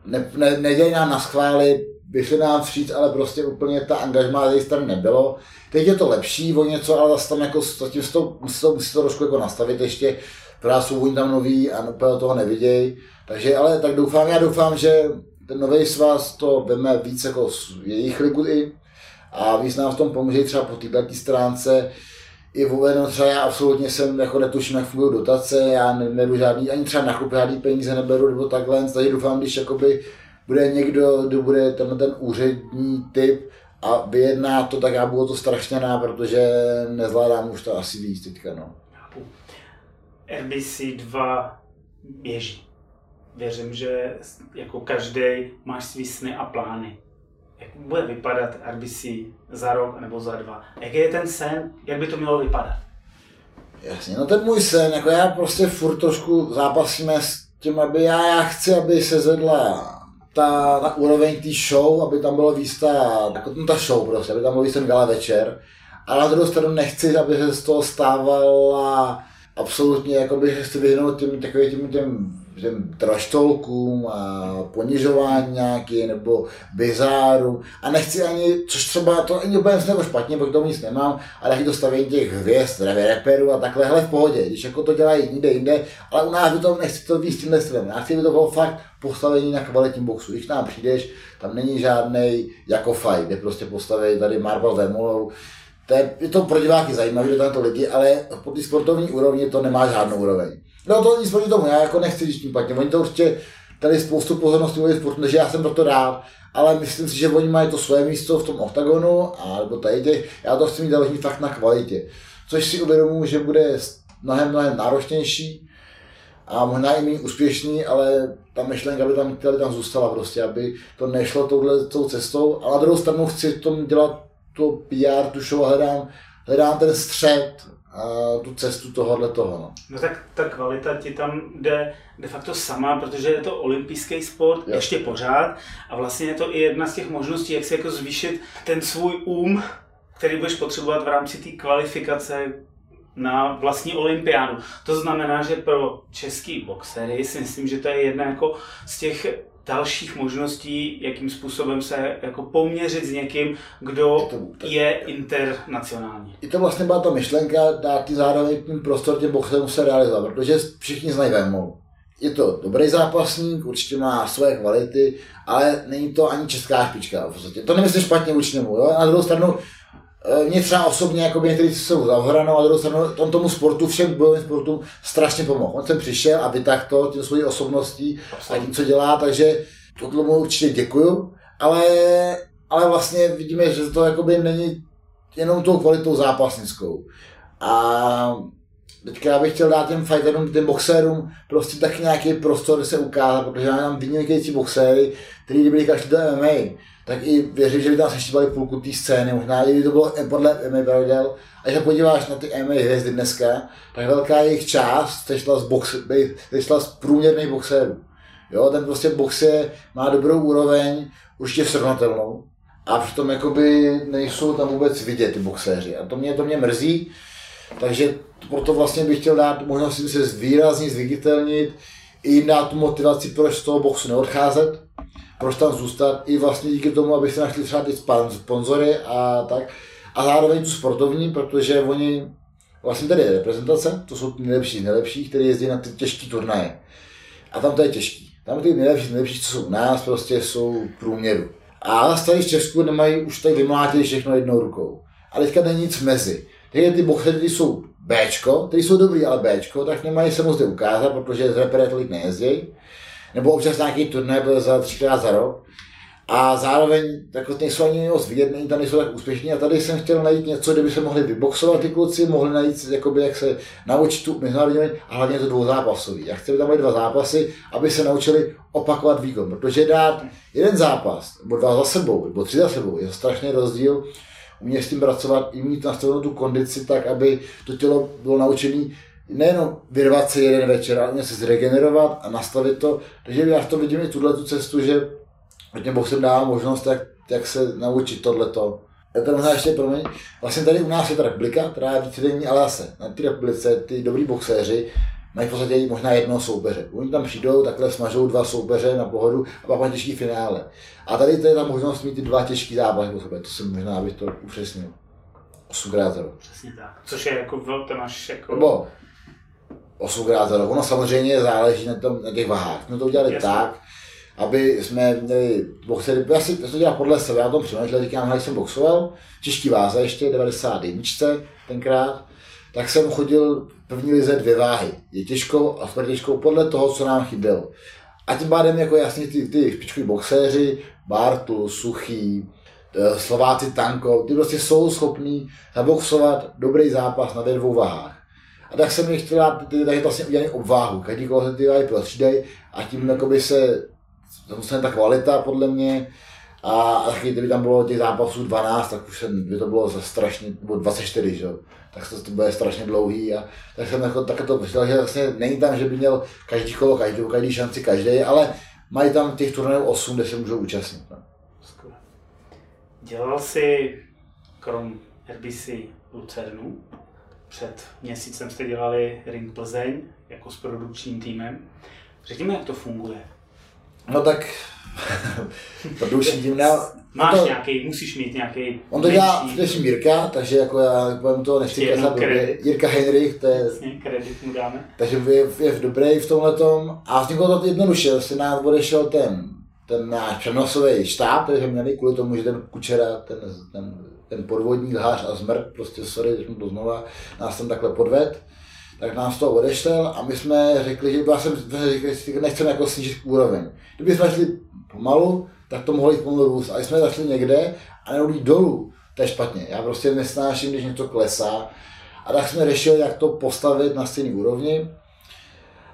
ne, ne, nedělají nám na schvály, vyšli nám vstříc, ale prostě úplně ta angažmá z strany nebylo. Teď je to lepší o něco, ale zase tam jako zatím to, musí to, musí to trošku jako nastavit ještě, která jsou oni tam noví a úplně toho nevidějí. Takže ale tak doufám, já doufám, že ten nový svaz to veme víc jako jejich ligu i a víc nám v tom pomůže třeba po této stránce, i uvedeno třeba já absolutně jsem jako netuším, jak fungují dotace, já neberu žádný, ani třeba na žádný peníze neberu nebo takhle, takže doufám, když jakoby bude někdo, kdo bude ten, ten úřední typ a vyjedná to, tak já budu to strašně rád, protože nezvládám už to asi víc teďka, no. RBC 2 běží. Věřím, že jako každý máš svý sny a plány. Jak bude vypadat RBC za rok nebo za dva? Jaký je ten sen? Jak by to mělo vypadat? Jasně, no ten můj sen, jako já prostě furt trošku zápasíme s tím, aby já, já chci, aby se zvedla ta, ta úroveň té show, aby tam bylo víc ta, jako ta show prostě, aby tam byl víc ten gala večer. A na druhou stranu nechci, aby se z toho stávala absolutně, jakoby, že chci vyhnout tím takovým tím, těm, těm traštolkům a ponižování nějaký, nebo bizáru. A nechci ani, což třeba to ani úplně nebo špatně, protože tomu nic nemám, ale taky to těch hvězd, reperů a takhle, hele v pohodě, když jako to dělají jinde, jinde, ale u nás by to nechci to víc tímhle stylem. Já chci, aby to bylo fakt postavení na kvalitním boxu. Když nám přijdeš, tam není žádný jako fight, kde prostě postaví tady Marvel Vermolou, to je, je to pro diváky zajímavé, že to lidi, ale po té sportovní úrovni to nemá žádnou úroveň. No to nic proti tomu, já jako nechci říct tím patně. Oni to určitě tady spoustu pozornosti mají sportu, takže já jsem proto rád, ale myslím si, že oni mají to své místo v tom oktagonu, a nebo tady těch, já to chci mít další fakt na kvalitě. Což si uvědomuji, že bude mnohem, mnohem náročnější a možná i méně úspěšný, ale ta myšlenka by tam, tam zůstala prostě, aby to nešlo touhle tou cestou. A na druhou stranu chci v tom dělat to PR, tu show hledám, hledám ten střed, a tu cestu tohohle toho. No. no tak ta kvalita ti tam jde de facto sama, protože je to olympijský sport jo. ještě pořád a vlastně je to i jedna z těch možností, jak si jako zvýšit ten svůj um, který budeš potřebovat v rámci té kvalifikace na vlastní olympiádu. To znamená, že pro český boxery si myslím, že to je jedna jako z těch dalších možností, jakým způsobem se jako poměřit s někým, kdo je, to, je internacionální. I to vlastně byla ta myšlenka dát ti zároveň ten prostor těm boxerům se realizovat, protože všichni znají Vémolu. Je to dobrý zápasník, určitě má své kvality, ale není to ani česká špička v podstatě. To nemyslím špatně vůči němu, jo? Na druhou stranu, mě třeba osobně, jako někteří jsou zavhranou, a druhou stranu on tomu sportu, všem bojovým sportům strašně pomohl. On sem přišel a vytáhl to tím svojí osobností a tím, co dělá, takže to mu určitě děkuju, ale, ale vlastně vidíme, že to jakoby není jenom tou kvalitou zápasnickou. A teďka já bych chtěl dát těm fighterům, těm boxérům prostě tak nějaký prostor se ukázat, protože já mám vynikající boxéry, kteří kdyby každý do MMA, tak i věřím, že by tam seštívali půlku té scény, možná i to bylo podle MMA pravidel. A když se podíváš na ty MMA hvězdy dneska, tak velká jejich část sešla z, box, sešla z průměrných boxérů. Jo, ten prostě box je, má dobrou úroveň, určitě srovnatelnou. A přitom jakoby nejsou tam vůbec vidět ty boxéři. A to mě, to mě mrzí. Takže proto vlastně bych chtěl dát možnost se zvýraznit, zviditelnit, i jim dát tu motivaci, proč z toho boxu neodcházet, proč tam zůstat, i vlastně díky tomu, aby se našli třeba ty sponzory a tak. A zároveň tu sportovní, protože oni, vlastně tady je reprezentace, to jsou nejlepší z nejlepších, kteří jezdí na ty těžké turnaje. A tam to je těžký. Tam ty nejlepší, nejlepší, co jsou u nás, prostě jsou průměru. A tady v Česku nemají už tady vymlátit všechno jednou rukou. A teďka není nic mezi. Teď ty boxery jsou Bčko, ty jsou dobrý, ale Bčko, tak nemají se moc ukázat, protože z repere tolik nejezdí. Nebo občas nějaký turnaj byl za třikrát za rok. A zároveň jako nejsou ani moc vidět, není tam nejsou tak úspěšní. A tady jsem chtěl najít něco, kde by se mohli vyboxovat ty kluci, mohli najít, jakoby, jak se naučit tu mezinárodní a hlavně to dvouzápasový. Já chci, aby tam byly dva zápasy, aby se naučili opakovat výkon, protože dát jeden zápas, nebo dva za sebou, nebo tři za sebou, je strašný rozdíl, umět s tím pracovat, i mít nastavenou tu kondici tak, aby to tělo bylo naučené nejenom vyrvat se jeden večer, ale se zregenerovat a nastavit to. Takže já v tom vidím i tuhle tu cestu, že hodně boxem dává možnost, jak, jak se naučit tohleto. Je to možná ještě, promiň, vlastně tady u nás je ta republika, která je vícedenní, ale zase na té republice ty dobrý boxéři mají v podstatě možná jednoho soupeře. Oni tam přijdou, takhle smažou dva soupeře na pohodu a pak mají těžký finále. A tady to je ta možnost mít ty dva těžký zápasy po sobě, to jsem možná, abych to upřesnil. Osmkrát. Přesně tak. Což je jako velké máš jako... Nebo osmkrát za rok. Ono samozřejmě záleží na, tom, na těch váhách. My to udělali Jasně. tak, aby jsme měli boxery, já si to dělám podle sebe, já o tom přemýšlel, říkám, hele, jsem boxoval, těžký váze ještě, 91 tenkrát, tak jsem chodil první lize dvě váhy, je těžkou a super těžkou podle toho, co nám chybělo. A tím pádem jako jasně ty, ty špičkoví boxéři, Bartu, Suchý, eh, Slováci Tanko, ty prostě jsou schopní zaboxovat dobrý zápas na dvou váhách. A tak jsem jich chtěl dát, ty, takže vlastně udělaný obváhu, každý koho se ty váhy prostřídají a tím jakoby se dostane ta kvalita podle mě. A, a taky kdyby tam bylo těch zápasů 12, tak už jsem, by to bylo za strašně, nebo 24, že. Tak to, to bude strašně dlouhý a tak jsem jako, tak to myslel, že vlastně není tam, že by měl každý kolo, každý, každý šanci každý, ale mají tam těch turnajů 8, kde se můžou účastnit. No. Dělal jsi krom RBC Lucernu, před měsícem jste dělali Ring Plzeň jako s produkčním týmem. Řekněme, jak to funguje. No tak, <laughs> produkční ne, Máš to, nějaký, musíš mít nějaký On to dělá především Jirka, takže jako já budeme to nechci kredit. Jirka Heinrich, to je kredit mu dáme. Takže je, je v dobrý v tomhle tom. A vzniklo to jednoduše, vlastně nám odešel ten, ten náš přenosový štáb, který jsme měli kvůli tomu, že ten kučera, ten, ten, ten podvodník, lhář a zmrt, prostě sorry, řeknu to znova, nás tam takhle podved, tak nás to odešel a my jsme řekli, že jsem řekl, že nechceme jako snížit úroveň. Kdyby jsme šli pomalu, tak to mohlo jít pomalu růst. A jsme zašli někde a nebo jít dolů, to je špatně. Já prostě nesnáším, když něco klesá. A tak jsme řešili, jak to postavit na stejný úrovni.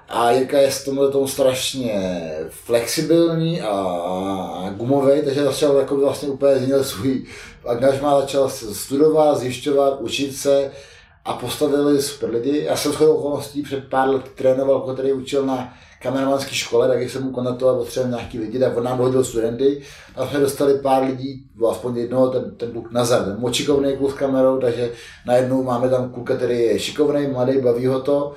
A Jirka je s tomhle tomu strašně flexibilní a, gumový, takže začal jako vlastně úplně změnil svůj angažmá, začal studovat, zjišťovat, učit se a postavili super lidi. Já jsem shodou okolností před pár let trénoval, který učil na kameramanské škole, tak jsem mu kontaktoval, potřeboval nějaký lidi, tak on nám dohodil studenty a jsme dostali pár lidí, aspoň jednoho, ten, ten kluk Nazar, ten moc šikovný kluk s kamerou, takže najednou máme tam kluka, který je šikovný, mladý, baví ho to.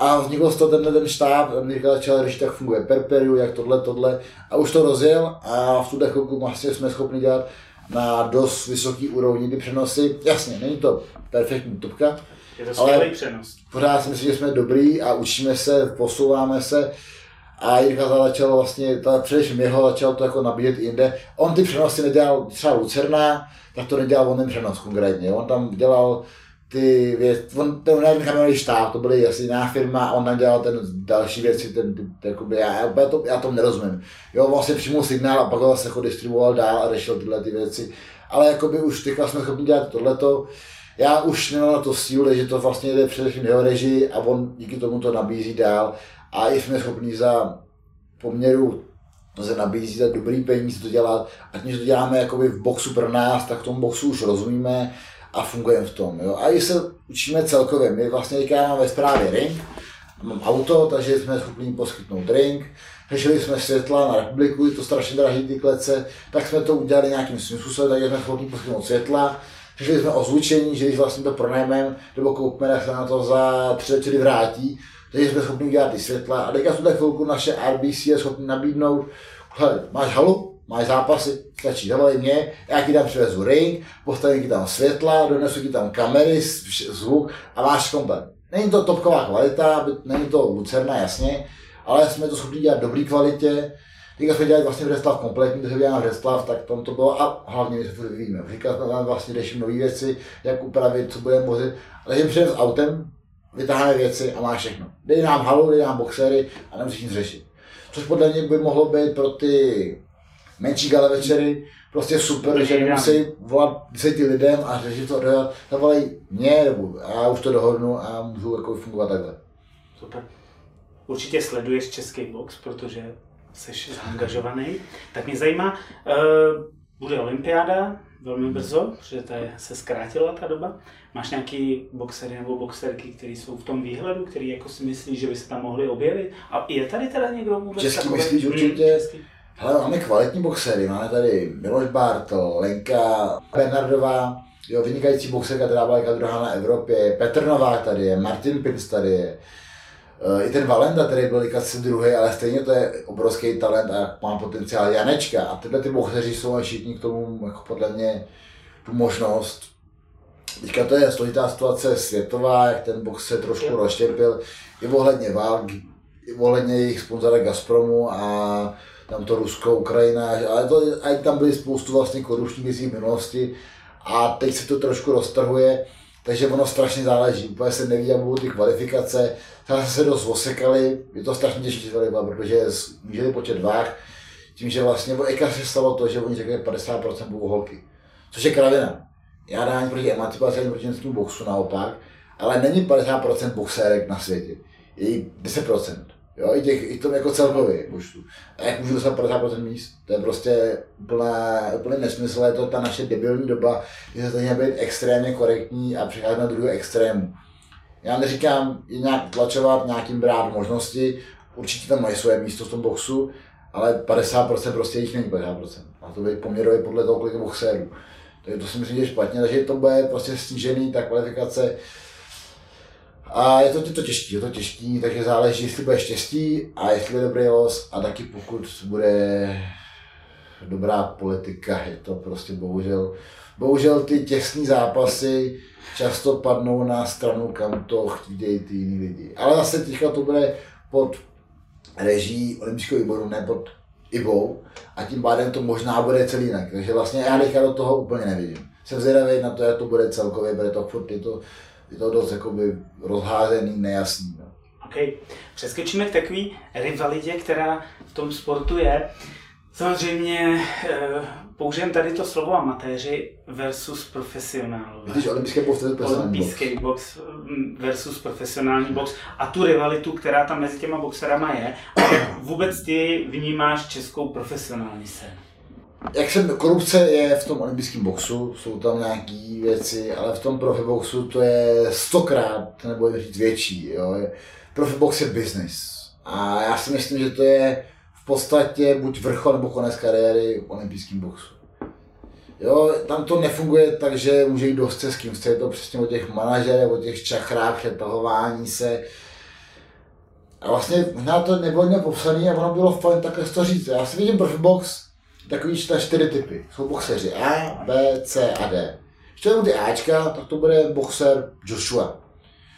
A vznikl z toho tenhle ten štáb, Mirka začal řešit, jak funguje Perperiu, jak tohle, tohle. A už to rozjel a v tuhle chvilku vlastně jsme schopni dělat na dost vysoký úrovni ty přenosy. Jasně, není to perfektní tubka, Je to Ale- přenos. pořád si myslím, že jsme dobrý a učíme se, posouváme se. A Jirka začal vlastně, ta, především jeho začal to jako nabíjet jinde. On ty přenosy nedělal, třeba Lucerna, tak to nedělal on ten přenos konkrétně. On tam dělal ty věci, on ten jeden kamerový štáb, to byly asi jiná firma, on tam dělal ten další věci, ten, ten, ten jakoby, já, já, to, já tomu nerozumím. Jo, vlastně přijmul signál a pak ho zase jako distribuoval dál a řešil tyhle ty věci. Ale jakoby už teďka jsme schopni dělat tohleto. Já už nemám na to sílu, takže to vlastně jde především jeho režii a on díky tomu to nabízí dál. A i jsme schopni za poměru to se nabízí za dobrý peníze to dělat, ať my to děláme jakoby v boxu pro nás, tak v tom boxu už rozumíme a fungujeme v tom. Jo. A i se učíme celkově. My vlastně teďka máme ve správě ring, mám auto, takže jsme schopni poskytnout ring. Řešili jsme světla na republiku, je to strašně drahý ty klece, tak jsme to udělali nějakým způsobem, takže jsme schopni poskytnout světla. Řešili jsme ozvučení, že když vlastně to pronajmeme nebo koupíme, tak se na to za tři večery vrátí. Takže jsme schopni udělat ty světla. A teďka v tuhle chvilku naše RBC je schopni nabídnout, hele, máš halu, máš zápasy, stačí, zavolej mě, já ti tam přivezu ring, postavím ti tam světla, donesu ti tam kamery, zvuk a máš komplet. Není to topková kvalita, není to Lucerna, jasně, ale jsme to schopni dělat v dobré kvalitě. Teďka jsme dělali vlastně Vreslav kompletní, takže děláme Vreslav, tak tam to bylo a hlavně my se furt vyvíjíme. Říkali jsme tam vlastně řeším nové věci, jak upravit, co budeme vozit, ale jen přijdeme s autem, vytáhneme věci a má všechno. Dej nám halu, dej nám boxery a nemusíš nic řešit. Což podle mě by mohlo být pro ty menší gala večery prostě super, že nemusí volat deseti lidem a řešit to, dodat, zavolej mě, nebo já už to dohodnu a můžu jako fungovat takhle. Super. Určitě sleduješ český box, protože jsi zaangažovaný. Tak mě zajímá, uh, bude olympiáda, velmi brzo, protože tady se zkrátila ta doba. Máš nějaký boxery nebo boxerky, které jsou v tom výhledu, který jako si myslíš, že by se tam mohli objevit? A je tady teda někdo vůbec Český takový? myslíš Hmm, určitě? český. Hele, máme kvalitní boxery, máme tady Miloš Bartl, Lenka Bernardová, jo, vynikající boxerka, která byla jaká druhá na Evropě, Petr Novák tady je, Martin Pins tady je, Eh, i ten Valenda, který byl asi druhý, ale stejně to je obrovský talent a má potenciál Janečka. A tyhle ty boxeři jsou všichni k tomu, jako podle mě, tu možnost. Teďka to je složitá situace světová, jak ten box se trošku rozštěpil, i ohledně válk, i ohledně jejich sponzora Gazpromu a tam to Rusko, Ukrajina, ale to, a tam byly spoustu vlastně korupčních věcí v minulosti a teď se to trošku roztrhuje, takže ono strašně záleží, úplně se neví, jak budou ty kvalifikace, zase se dost osekali, je to strašně těžké ryba, protože snížili počet váh, tím, že vlastně o Eka se stalo to, že oni řekli 50% budou holky, což je kravina. Já dám proti emancipaci, ani proti boxu naopak, ale není 50% boxérek na světě, je jí 10%. Jo, i, těch, i tom jako celkově počtu. A jak můžu dostat 50% míst? To je prostě úplná, úplný nesmysl, je to ta naše debilní doba, že se to být extrémně korektní a přicházet na druhý extrému. Já neříkám je nějak tlačovat, nějakým brát možnosti, určitě tam mají svoje místo v tom boxu, ale 50% prostě jich není 50%. A to být poměrově podle toho, kolik je boxérů. Takže to si myslím, že je špatně, takže to bude prostě snížený, ta kvalifikace. A je to, je to těžký, je to těžký, takže záleží, jestli bude štěstí a jestli bude dobrý los a taky pokud bude dobrá politika, je to prostě bohužel, bohužel ty těsné zápasy často padnou na stranu, kam to chtějí ty jiní lidi. Ale zase teďka to bude pod reží olympijského výboru, ne pod IBou a tím pádem to možná bude celý jinak. Takže vlastně já teďka do toho úplně nevidím. Jsem zvědavý na to, jak to bude celkově, bude to furt, je to, je to dost jakoby rozházený, nejasný. No. OK. Přeskočíme k takové rivalitě, která v tom sportu je. Samozřejmě eh, použijeme tady to slovo amatéři versus profesionálové. Když olympijské box, box. Olympijský box mm, versus profesionální box a tu rivalitu, která tam mezi těma boxerama je. A vůbec ty vnímáš českou profesionální scénu? Jak jsem, korupce je v tom olympijském boxu, jsou tam nějaké věci, ale v tom profiboxu to je stokrát, nebo říct větší. Jo. Profibox je business. A já si myslím, že to je v podstatě buď vrchol nebo konec kariéry v olympijském boxu. Jo, tam to nefunguje tak, že může jít do s kým chce, je to přesně o těch manažerech, o těch čachrách, přetahování se. A vlastně možná to nebylo nějak popsané a ono bylo fajn takhle to říct. Já si vidím profibox, takový čtyři typy. Jsou boxeři A, B, C a D. Když ty Ačka, tak to bude boxer Joshua.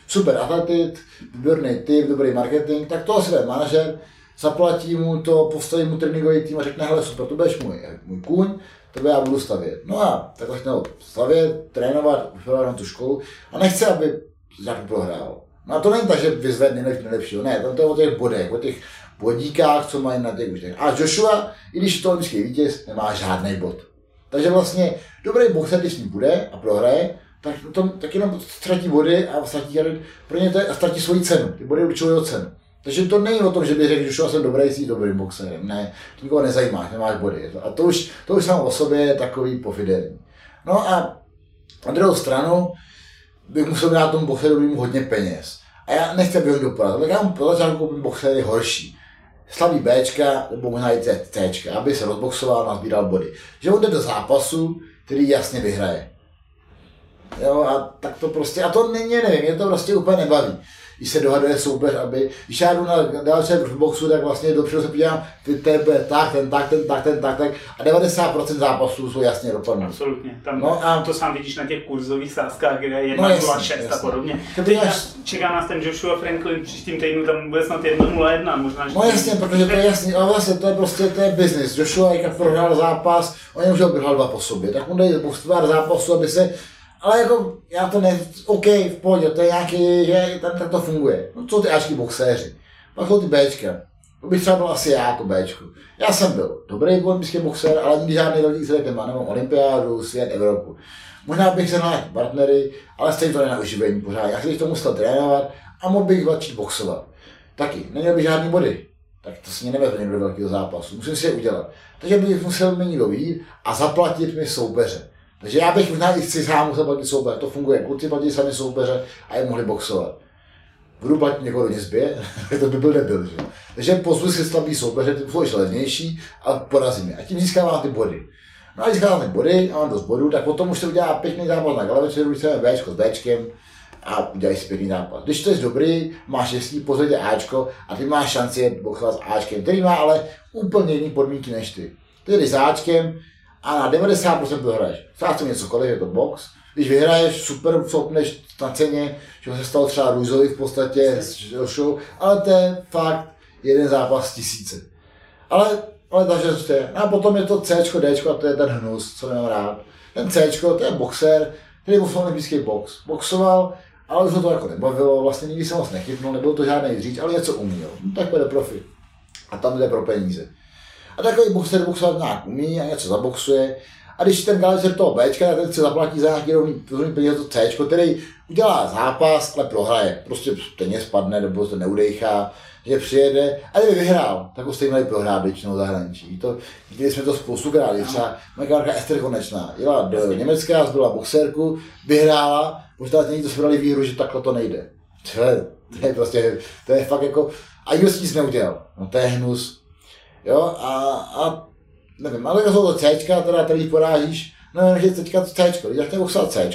Super atletit, výborný typ, dobrý marketing, tak to asi manažer, zaplatí mu to, postaví mu tréninkový tým a řekne, hele super, to budeš můj, můj kůň, to já budu stavět. No a takhle chtěl stavět, trénovat, vypadá na tu školu a nechce, aby nějak prohrál. No a to není tak, že vyzve nejlepšího, ne, tam to je o těch bodech, o těch bodíkách, co mají na těch účtech. A Joshua, i když to olympijský vítěz, nemá žádný bod. Takže vlastně dobrý boxer, když s ním bude a prohraje, tak, to, tak jenom ztratí body a ztratí, pro ně to je, a ztratí svoji cenu. Ty body určují jeho cenu. Takže to není o tom, že by řekl, že jsem dobrý, jsi dobrým boxerem. Ne, to nikoho nezajímá, nemáš body. A to už, to už samo o sobě je takový pofidelní. No a na druhou stranu bych musel dát tomu boxerovi hodně peněz. A já nechci, aby ho dopadl, tak já mu po začátku koupím boxery horší. Slaví Bčka, nebo možná i Cčka, aby se rozboxoval a sbíral body. Že on jde do zápasu, který jasně vyhraje. Jo, a tak to prostě, a to není, nevím, mě to prostě úplně nebaví. Když se dohaduje soupeř, aby, když já jdu na další v boxu, tak vlastně dopředu se podívám, ty tebe, tak, ten, tak, ten, tak, ten, tak, tak, a 90% zápasů jsou jasně dopadnou. Absolutně. Tam, no a to sám vidíš na těch kurzových sázkách, kde je 1, No 0, jasně, 6 a podobně. Teď máš- čeká nás ten Joshua Franklin příštím týdnu, tam bude snad 1, 0, 1, možná, No jasně, protože to je jasný, ale vlastně to je prostě, to je business. Joshua, jak prohrál zápas, on už běhal dva po sobě, tak on jde postupovat zápasu, aby se, ale jako, já to ne, OK, v pohodě, to je nějaký, že tam tak to funguje. No co ty Ačky boxéři, pak jsou ty Bčka. To bych třeba byl asi já jako Bčku. Já jsem byl dobrý olympijský boxer, ale nikdy žádný velký výsledek nemá, nemám olympiádu, svět, Evropu. Možná bych se nějaký partnery, ale stejně to není na uživení pořád. Já bych to musel trénovat a mohl bych začít boxovat. Taky, neměl bych žádný body. Tak to si mě nevezme do velkého zápasu, musím si je udělat. Takže bych musel mi někdo vyjít a zaplatit mi soupeře. Takže já bych možná i chci sám musel platit soupeře, to funguje, kluci platí sami soupeře a je mohli boxovat. Budu platit někoho do zbě, <laughs> to by byl nebyl, že? Takže pozvu si slabý soupeře, ty jsou levnější a porazím je. A tím získávám ty body. No a když získávám ty body a mám dost bodů, tak potom už to udělá pěkný zápas na galavečeru, když chceme Bčko s Bčkem a udělají si pěkný zápas. Když to je dobrý, máš šestý, pozvedě Ačko a ty máš šanci boxovat s Ačkem, který má ale úplně jiné podmínky než ty. Jdeš s Ačkem a na 90% prohraješ. Stát se něco je to box, když vyhraješ, super, sopneš na ceně, že se stalo třeba Růzovi v podstatě s show, ale to je fakt jeden zápas z tisíce. Ale, ale takže to je. No a potom je to C, D, a to je ten hnus, co nemám rád. Ten C, to je boxer, který byl olympijský box. Boxoval, ale už ho to jako nebavilo, vlastně nikdy jsem moc nechytnul, nebyl to žádný říč, ale něco uměl. No, tak bude profi. A tam jde pro peníze. A takový boxer boxovat nějak umí a něco zaboxuje. A když ten galaxer toho B, tak ten se zaplatí za nějaký rovný, rovný peníze to C, který udělá zápas, ale prohraje. Prostě stejně spadne, nebo se neudejchá, že přijede, a kdyby vyhrál, tak ho stejně prohrát většinou zahraničí. To, když jsme to spoustu králi, třeba moje kamarka Ester Konečná, jela do Německa, zbyla boxerku, vyhrála, možná někdo se výhru, že takhle to nejde. To je, to je prostě, to je fakt jako, a nikdo s nic neudělal. No to je hnus. Jo, a, a nevím, ale jsou to C, teda, který porážíš, no že teďka to C, když já boxovat C,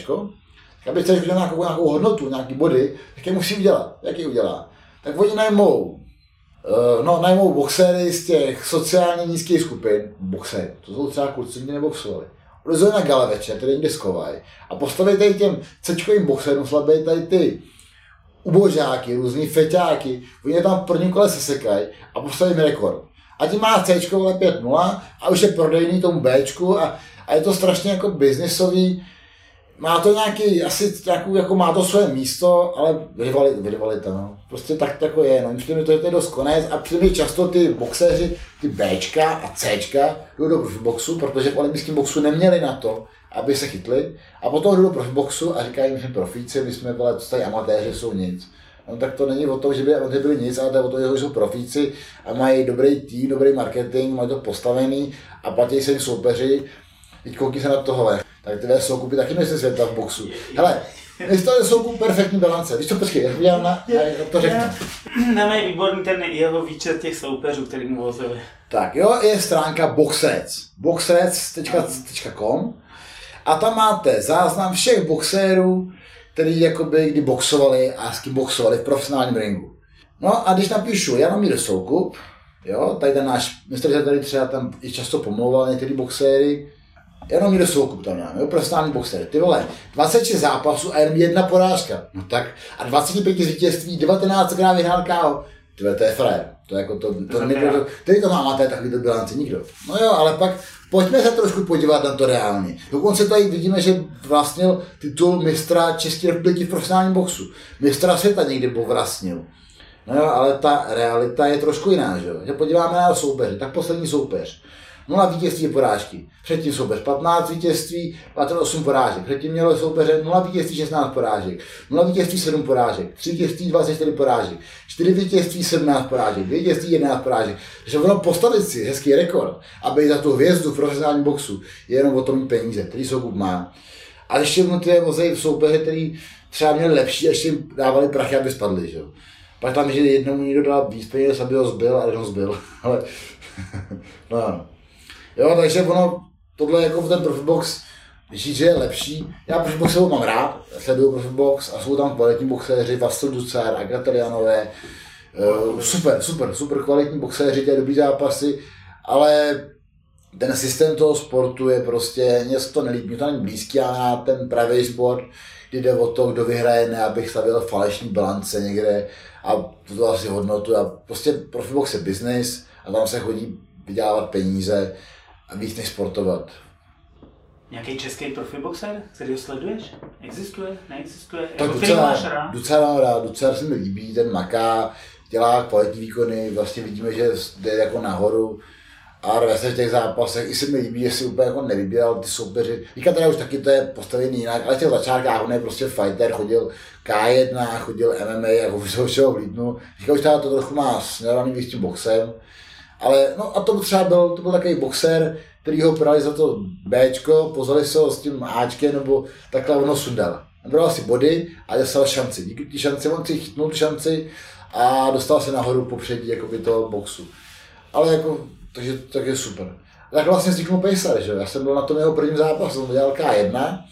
aby C udělal nějakou, nějakou hodnotu, nějaký body, tak je musí udělat. Jak je udělá? Tak oni najmou, uh, no najmou boxery z těch sociálně nízkých skupin, boxery, to jsou třeba kluci, kteří neboxovali. Odezou na gale večer, který jim deskovají a postaví tady těm cečkovým boxerům slabé tady ty ubožáky, různý feťáky, oni je tam v prvním kole sesekají a postaví rekord a tím má C 5.0 a už je prodejný tomu B a, a je to strašně jako biznisový, má to nějaký, asi nějakou, jako má to své místo, ale rivalita, rivalita no. Prostě tak tako je, no. Myslím, že to je dost konec a přijde často ty boxeři, ty Bčka a Cčka jdou do boxu, protože v olympijském boxu neměli na to, aby se chytli a potom jdou do boxu a říkají, my jsme profíci, my jsme, vole, tady amatéři, jsou nic no, tak to není o tom, že by oni byli nic, ale to je o tom, že jsou profíci a mají dobrý tým, dobrý marketing, mají to postavený a platí se jim soupeři. Teď koukni se na tohle. Tak ty soukupy taky nejsi světa v boxu. Hele, Jestli to jsou perfektní bilance. Víš co, počkej, já udělám na, já to řeknu. Nemají výborný ten jeho výčet těch soupeřů, který mu vozili. Tak jo, je stránka boxrec. boxrec.com a tam máte záznam všech boxérů, který jakoby kdy boxovali a s kým boxovali v profesionálním ringu. No a když napíšu Jaromír Soukup, jo, tady ten náš mistr, že tady třeba tam i často pomlouval některý boxéry, Jaromír Soukup tam máme, jo, profesionální boxer. Ty vole, 26 zápasů a jenom jedna porážka. No tak, a 25 z vítězství, 19 krát vyhrál KO. Tyhle, to je frér. To je jako to, to, to, to, to, to má máte takový to bilanci nikdo. No jo, ale pak pojďme se trošku podívat na to reálně. Dokonce tady vidíme, že vlastnil titul mistra České republiky v profesionálním boxu. Mistra světa někdy povlastnil. No jo, ale ta realita je trošku jiná, že jo. Že podíváme na soupeře, tak poslední soupeř. 0 vítězství porážky. Předtím soupeř 15 vítězství, 8 porážek. Předtím mělo soupeře 0 vítězství, 16 porážek. 0 vítězství, 7 porážek. 3 vítězství, 24 porážek. 4 vítězství, 17 porážek. 2 vítězství, 11 porážek. Takže ono postavit si hezký rekord, aby za tu hvězdu v profesionálním boxu je jenom o tom peníze, který soukup má. A ještě mu ty vozejí v soupeře, který třeba měli lepší a ještě jim dávali prachy, aby spadli. Že? Pak tam, že jednomu někdo dal víc peněz, aby ho zbyl a jeden ho zbyl. <laughs> Ale <laughs> no, no. Jo, takže ono, tohle jako ten Profibox, když že je lepší, já Profiboxovou mám rád, sleduju Profibox a jsou tam kvalitní boxéři, Vasil Ducar, Agatelianové, uh, super, super, super kvalitní boxéři, dělají dobrý zápasy, ale ten systém toho sportu je prostě, mě to nelíbí, to není blízký, a ten pravý sport, kdy jde o to, kdo vyhraje, ne abych stavil falešní bilance někde a to asi hodnotu. A prostě profibox je business a tam se chodí vydělávat peníze víc než sportovat. Nějaký český profiboxer, který ho sleduješ? Existuje? Neexistuje? Tak jako docela, máš rád? docela mám rád, docela se mi líbí, ten maká, dělá kvalitní výkony, vlastně vidíme, že jde jako nahoru a ve v těch zápasech i se mi líbí, že si úplně jako nevybíral ty soupeři. Víka teda už taky to je postavený jinak, ale v těch začátkách on je prostě fighter, chodil K1, chodil MMA, jako všeho vlídnu. Říkal, už teda to trochu má směrovaný víc tím boxem, ale no a to třeba byl, to byl takový boxer, který ho brali za to Bčko, pozvali se ho s tím Ačkem, nebo takhle ono sundal. Nabral si body a dostal šanci. Díky té šanci on si chytnul šanci a dostal se nahoru popředí jakoby toho boxu. Ale jako, takže, tak je super. Tak vlastně vzniknul Pacer, že Já jsem byl na tom jeho prvním zápasu, jsem dělal K1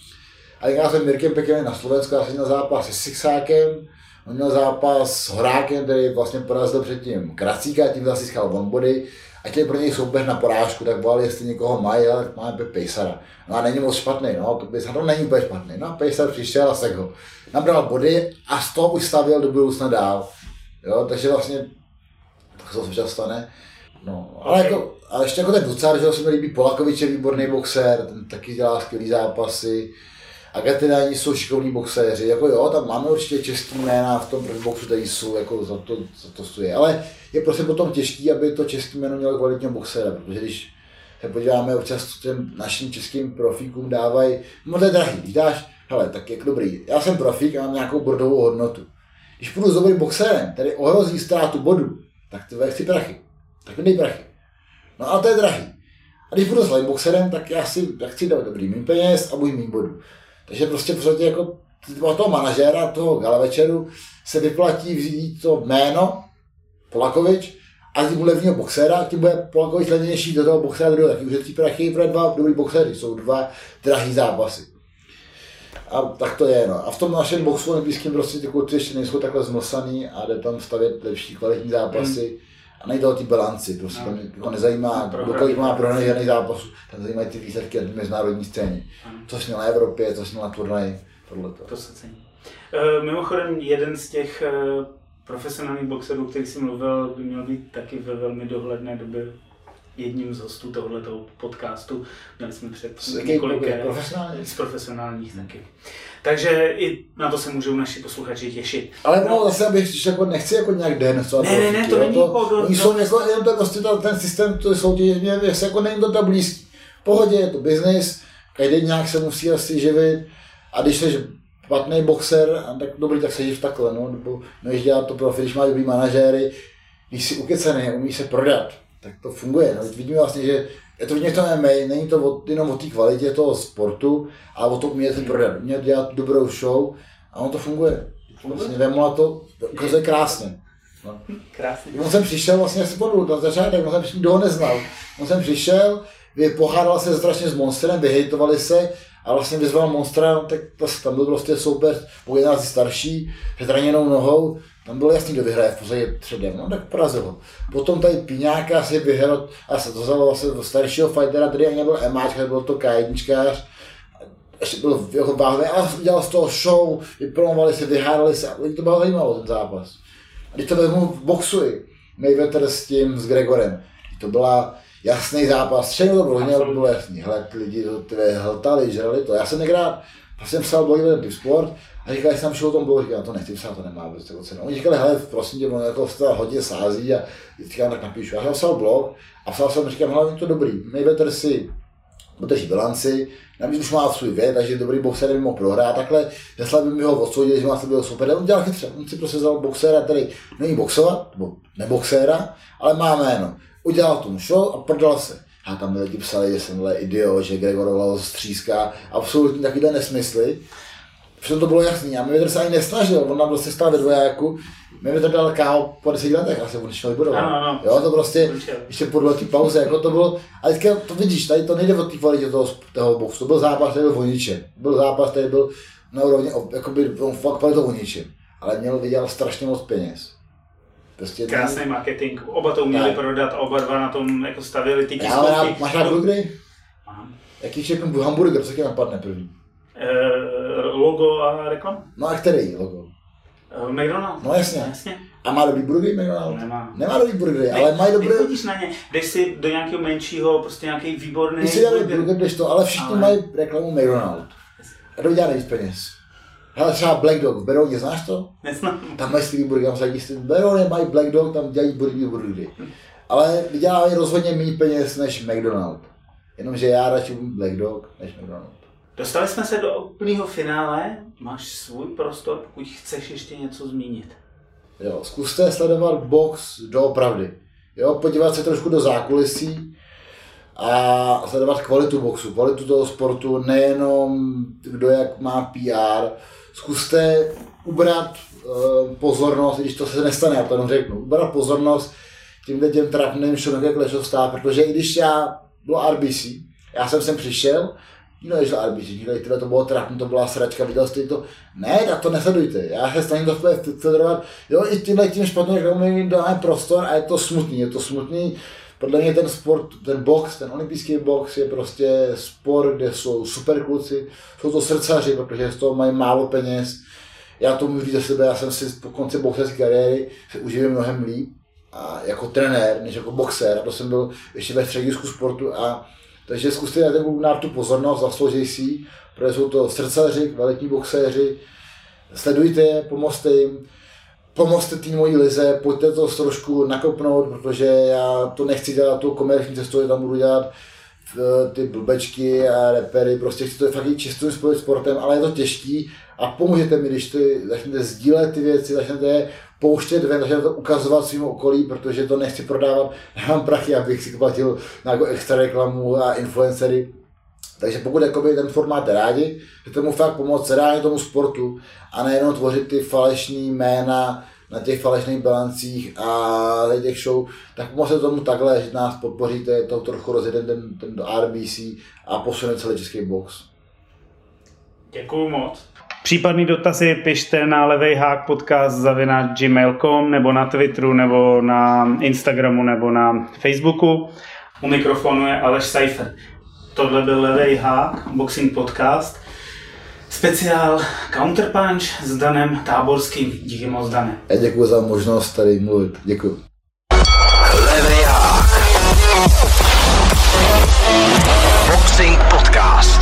a já jsem Mirkem Pekem na Slovensku, já jsem měl zápas se Sixákem, on měl zápas s Horákem, který vlastně porazil předtím Kracíka, tím zase získal one body a je pro něj soupeř na porážku, tak volali, jestli někoho mají, ale tak máme Pejsara. No a není moc špatný, no, to Pejsar to není úplně špatný. No, Pejsar přišel a se ho. Nabral body a z toho už stavěl do budoucna dál. Jo, takže vlastně, tak se to občas stane. No, ale, jako, ale ještě jako ten Ducar, že se mi líbí, Polakovič je výborný boxer, ten taky dělá skvělý zápasy. Argentináni jsou šikovní boxéři, jako jo, tam máme určitě český jména v tom boxu, který jsou, jako za to, za to stojí. Ale je prostě potom těžký, aby to české jméno mělo kvalitního boxéra, protože když se podíváme občas, těm našim českým profíkům dávají, no to je drahý, když dáš, hele, tak jak dobrý, já jsem profík a mám nějakou bordovou hodnotu. Když půjdu s dobrým boxérem, který ohrozí ztrátu bodu, tak ty chci prachy. Tak mi prachy. No a to je drahý. A když budu s boxerem, tak já si tak chci dát dobrý mým peněz a budu mít bodu. Takže prostě podstatě jako toho manažéra, toho gala večeru se vyplatí vzít to jméno Polakovič a tím levního boxéra, tím bude Polakovič levnější do toho boxéra druhého, taky už ty prachy pro dva dobrý boxéry, jsou dva drahý zápasy. A tak to je, no. A v tom našem boxu olympijském prostě ty kluci ještě nejsou takhle znosaný a jde tam stavět lepší kvalitní zápasy. Hmm nejde o ty bilanci, prostě no. jako nezajímá, kdo kolik má prohraný žádný zápas, tam zajímají ty výsledky na mezinárodní scéně. Co jsi měl na Evropě, co jsi měl na turnaji, tohle. To se cení. E, mimochodem, jeden z těch e, profesionálních boxerů, který jsi mluvil, by měl být taky ve velmi dohledné době jedním z hostů tohoto podcastu. Měli jsme před několika z profesionálních taky. Takže i na to se můžou naši posluchači těšit. Ale no, zase bych jako nechci jako nějak den, co Ne, ne, ne, to není to, Oni jsou jako, jen to prostě ten systém, to soutěž, mě jako není to tak blízký. V pohodě, je to biznis, každý nějak se musí asi živit a když jsi špatný boxer, tak dobrý, tak se živ takhle, no, nebo než dělat to profi, když má dobrý manažéry, když si ukecený, umí se prodat, tak to funguje. No, vidíme vlastně, že je to v to MMA, není to o, jenom o té kvalitě toho sportu, ale o tom umět prodat, umět dělat dobrou show a ono to funguje. Vlastně Vemula to ukazuje krásně. No. Krásně. On jsem přišel, vlastně si podlu, na začátek, on jsem kdo ho neznal. On jsem přišel, pohádal se strašně s monstrem, vyhejtovali se a vlastně vyzval monstra, no, tak tam byl prostě soupeř po 11 starší, s zraněnou nohou, tam bylo jasný, kdo vyhraje v podstatě předem, no tak porazilo. Potom tady Piňáka si vyhrál, a se to vzalo vlastně do staršího fightera, který ani nebyl emáčka, byl to K1, ještě byl jeho váhově, ale udělal z toho show, vypromovali se, vyhádali se, a to bylo zajímalo ten zápas. A když to vezmu v boxu Mayweather s tím, s Gregorem, to byla jasný zápas, všechno bylo, to bylo jasný, hele, lidi to ty hltali, žrali to, já jsem nekrát, jsem psal blog ten sport a říkali, že jsem šel o tom blogu, říkal, to nechci psát, to nemá vůbec jako cenu. Oni říkali, hele, prosím tě, on jako hodně sází a říkám, tak napíšu. Já jsem psal blog a psal jsem, říkám, hlavně to dobrý, Mayweather si podrží bilanci, navíc už má svůj věd, takže dobrý boxer by mohl prohrát takhle, jestli by mi ho odsoudili, že má se byl super, on dělal chytře, on si prostě vzal boxéra, který není boxovat, nebo neboxéra, ale má jméno. Udělal tomu show a prodal se. A tam lidi psali, že jsem idiot, že Gregor stříská, absolutně takovýhle nesmysly. Přitom to bylo jasný, a Mayweather se ani nesnažil, on nám prostě stál ve dvojáku, Mayweather dal KO po 10 letech, asi on šel vybudovat. No, no, jo, to prostě, ještě po dlouhé pauze, jako to bylo, a teďka to vidíš, tady to nejde o té kvalitě toho, toho boxu, to byl zápas, který byl o ničem. Byl zápas, který byl na úrovni, jakoby, on fakt kvalitou o ničem. Ale měl, vydělat strašně moc peněz. Prostě Krásný ten... marketing, oba to uměli tak. prodat, oba dva na tom jako stavili ty tiskovky. Já, máš rád burgery? Jaký všechno hamburger, co tě napadne první? Uh, logo a reklama. No a který logo? Uh, McDonald's. No jasně. jasně. A má dobrý burgery McDonald's? Nemá. Nemá dobrý burgery, ale mají dobrý... Chodíš na ně, jdeš si do nějakého menšího, prostě nějaký výborný Když si dělají burger, jdeš to, ale všichni ale... mají reklamu McDonald's. A vydělá nejvíc peněz. Hele, třeba Black Dog v Berouně, znáš to? Neznám. Tam mají skvělý burger, tam sadí v Berouně mají Black Dog, tam dělají burgery, burgery. Ale vydělávají rozhodně méně peněz než McDonald's. Jenomže já radši Black Dog než McDonald's. Dostali jsme se do úplného finále, máš svůj prostor, pokud chceš ještě něco zmínit. Jo, zkuste sledovat box doopravdy. Jo, podívat se trošku do zákulisí. a sledovat kvalitu boxu, kvalitu toho sportu, nejenom kdo jak má PR. Zkuste ubrat uh, pozornost, když to se nestane, já to jenom řeknu, ubrat pozornost tímhle těm trapným šumem, jak lešostá, protože i když já bylo RBC, já jsem sem přišel, nikdo nežil RBC, nikdo tyhle to bylo trapný, to byla sračka, viděl jste to, ne, tak to nesledujte, já se snažím to sledovat, jo, i tímhle tím špatným reklamou dáme prostor a je to smutný, je to smutný, podle mě ten sport, ten box, ten olympijský box je prostě sport, kde jsou super kluci, jsou to srdcaři, protože z toho mají málo peněz. Já to můžu za sebe, já jsem si po konci boxerské kariéry se uživil mnohem líp a jako trenér, než jako boxer. A to jsem byl ještě ve středisku sportu a takže zkuste na ten na tu pozornost, zaslouží si protože jsou to srdcaři, kvalitní boxéři, sledujte je, pomozte jim, pomozte té mojí lize, pojďte to trošku nakopnout, protože já to nechci dělat tu komerční cestu, tam budu dělat eh, ty blbečky a repery, prostě chci to fakt čistým spojit sportem, ale je to těžký a pomůžete mi, když ty začnete sdílet ty věci, začnete pouštět ven, začnete to ukazovat svým okolí, protože to nechci prodávat, nemám prachy, abych si platil nějakou extra reklamu a influencery, takže pokud jakoby, ten sport máte rádi, že tomu fakt pomoct reálně tomu sportu a nejenom tvořit ty falešné jména na těch falešných bilancích a těch show, tak pomozte tomu takhle, že nás podpoříte, to trochu rozjedem ten, ten do RBC a posune celý český box. Děkuju moc. Případný dotazy pište na levej hák podcast zavináč gmail.com nebo na Twitteru nebo na Instagramu nebo na Facebooku. U mikrofonu je Aleš Seifer. Tohle byl Levej Hák, Boxing Podcast. Speciál Counterpunch s Danem Táborským. Díky moc, Dane. A děkuji za možnost tady mluvit. Děkuji. Boxing Podcast.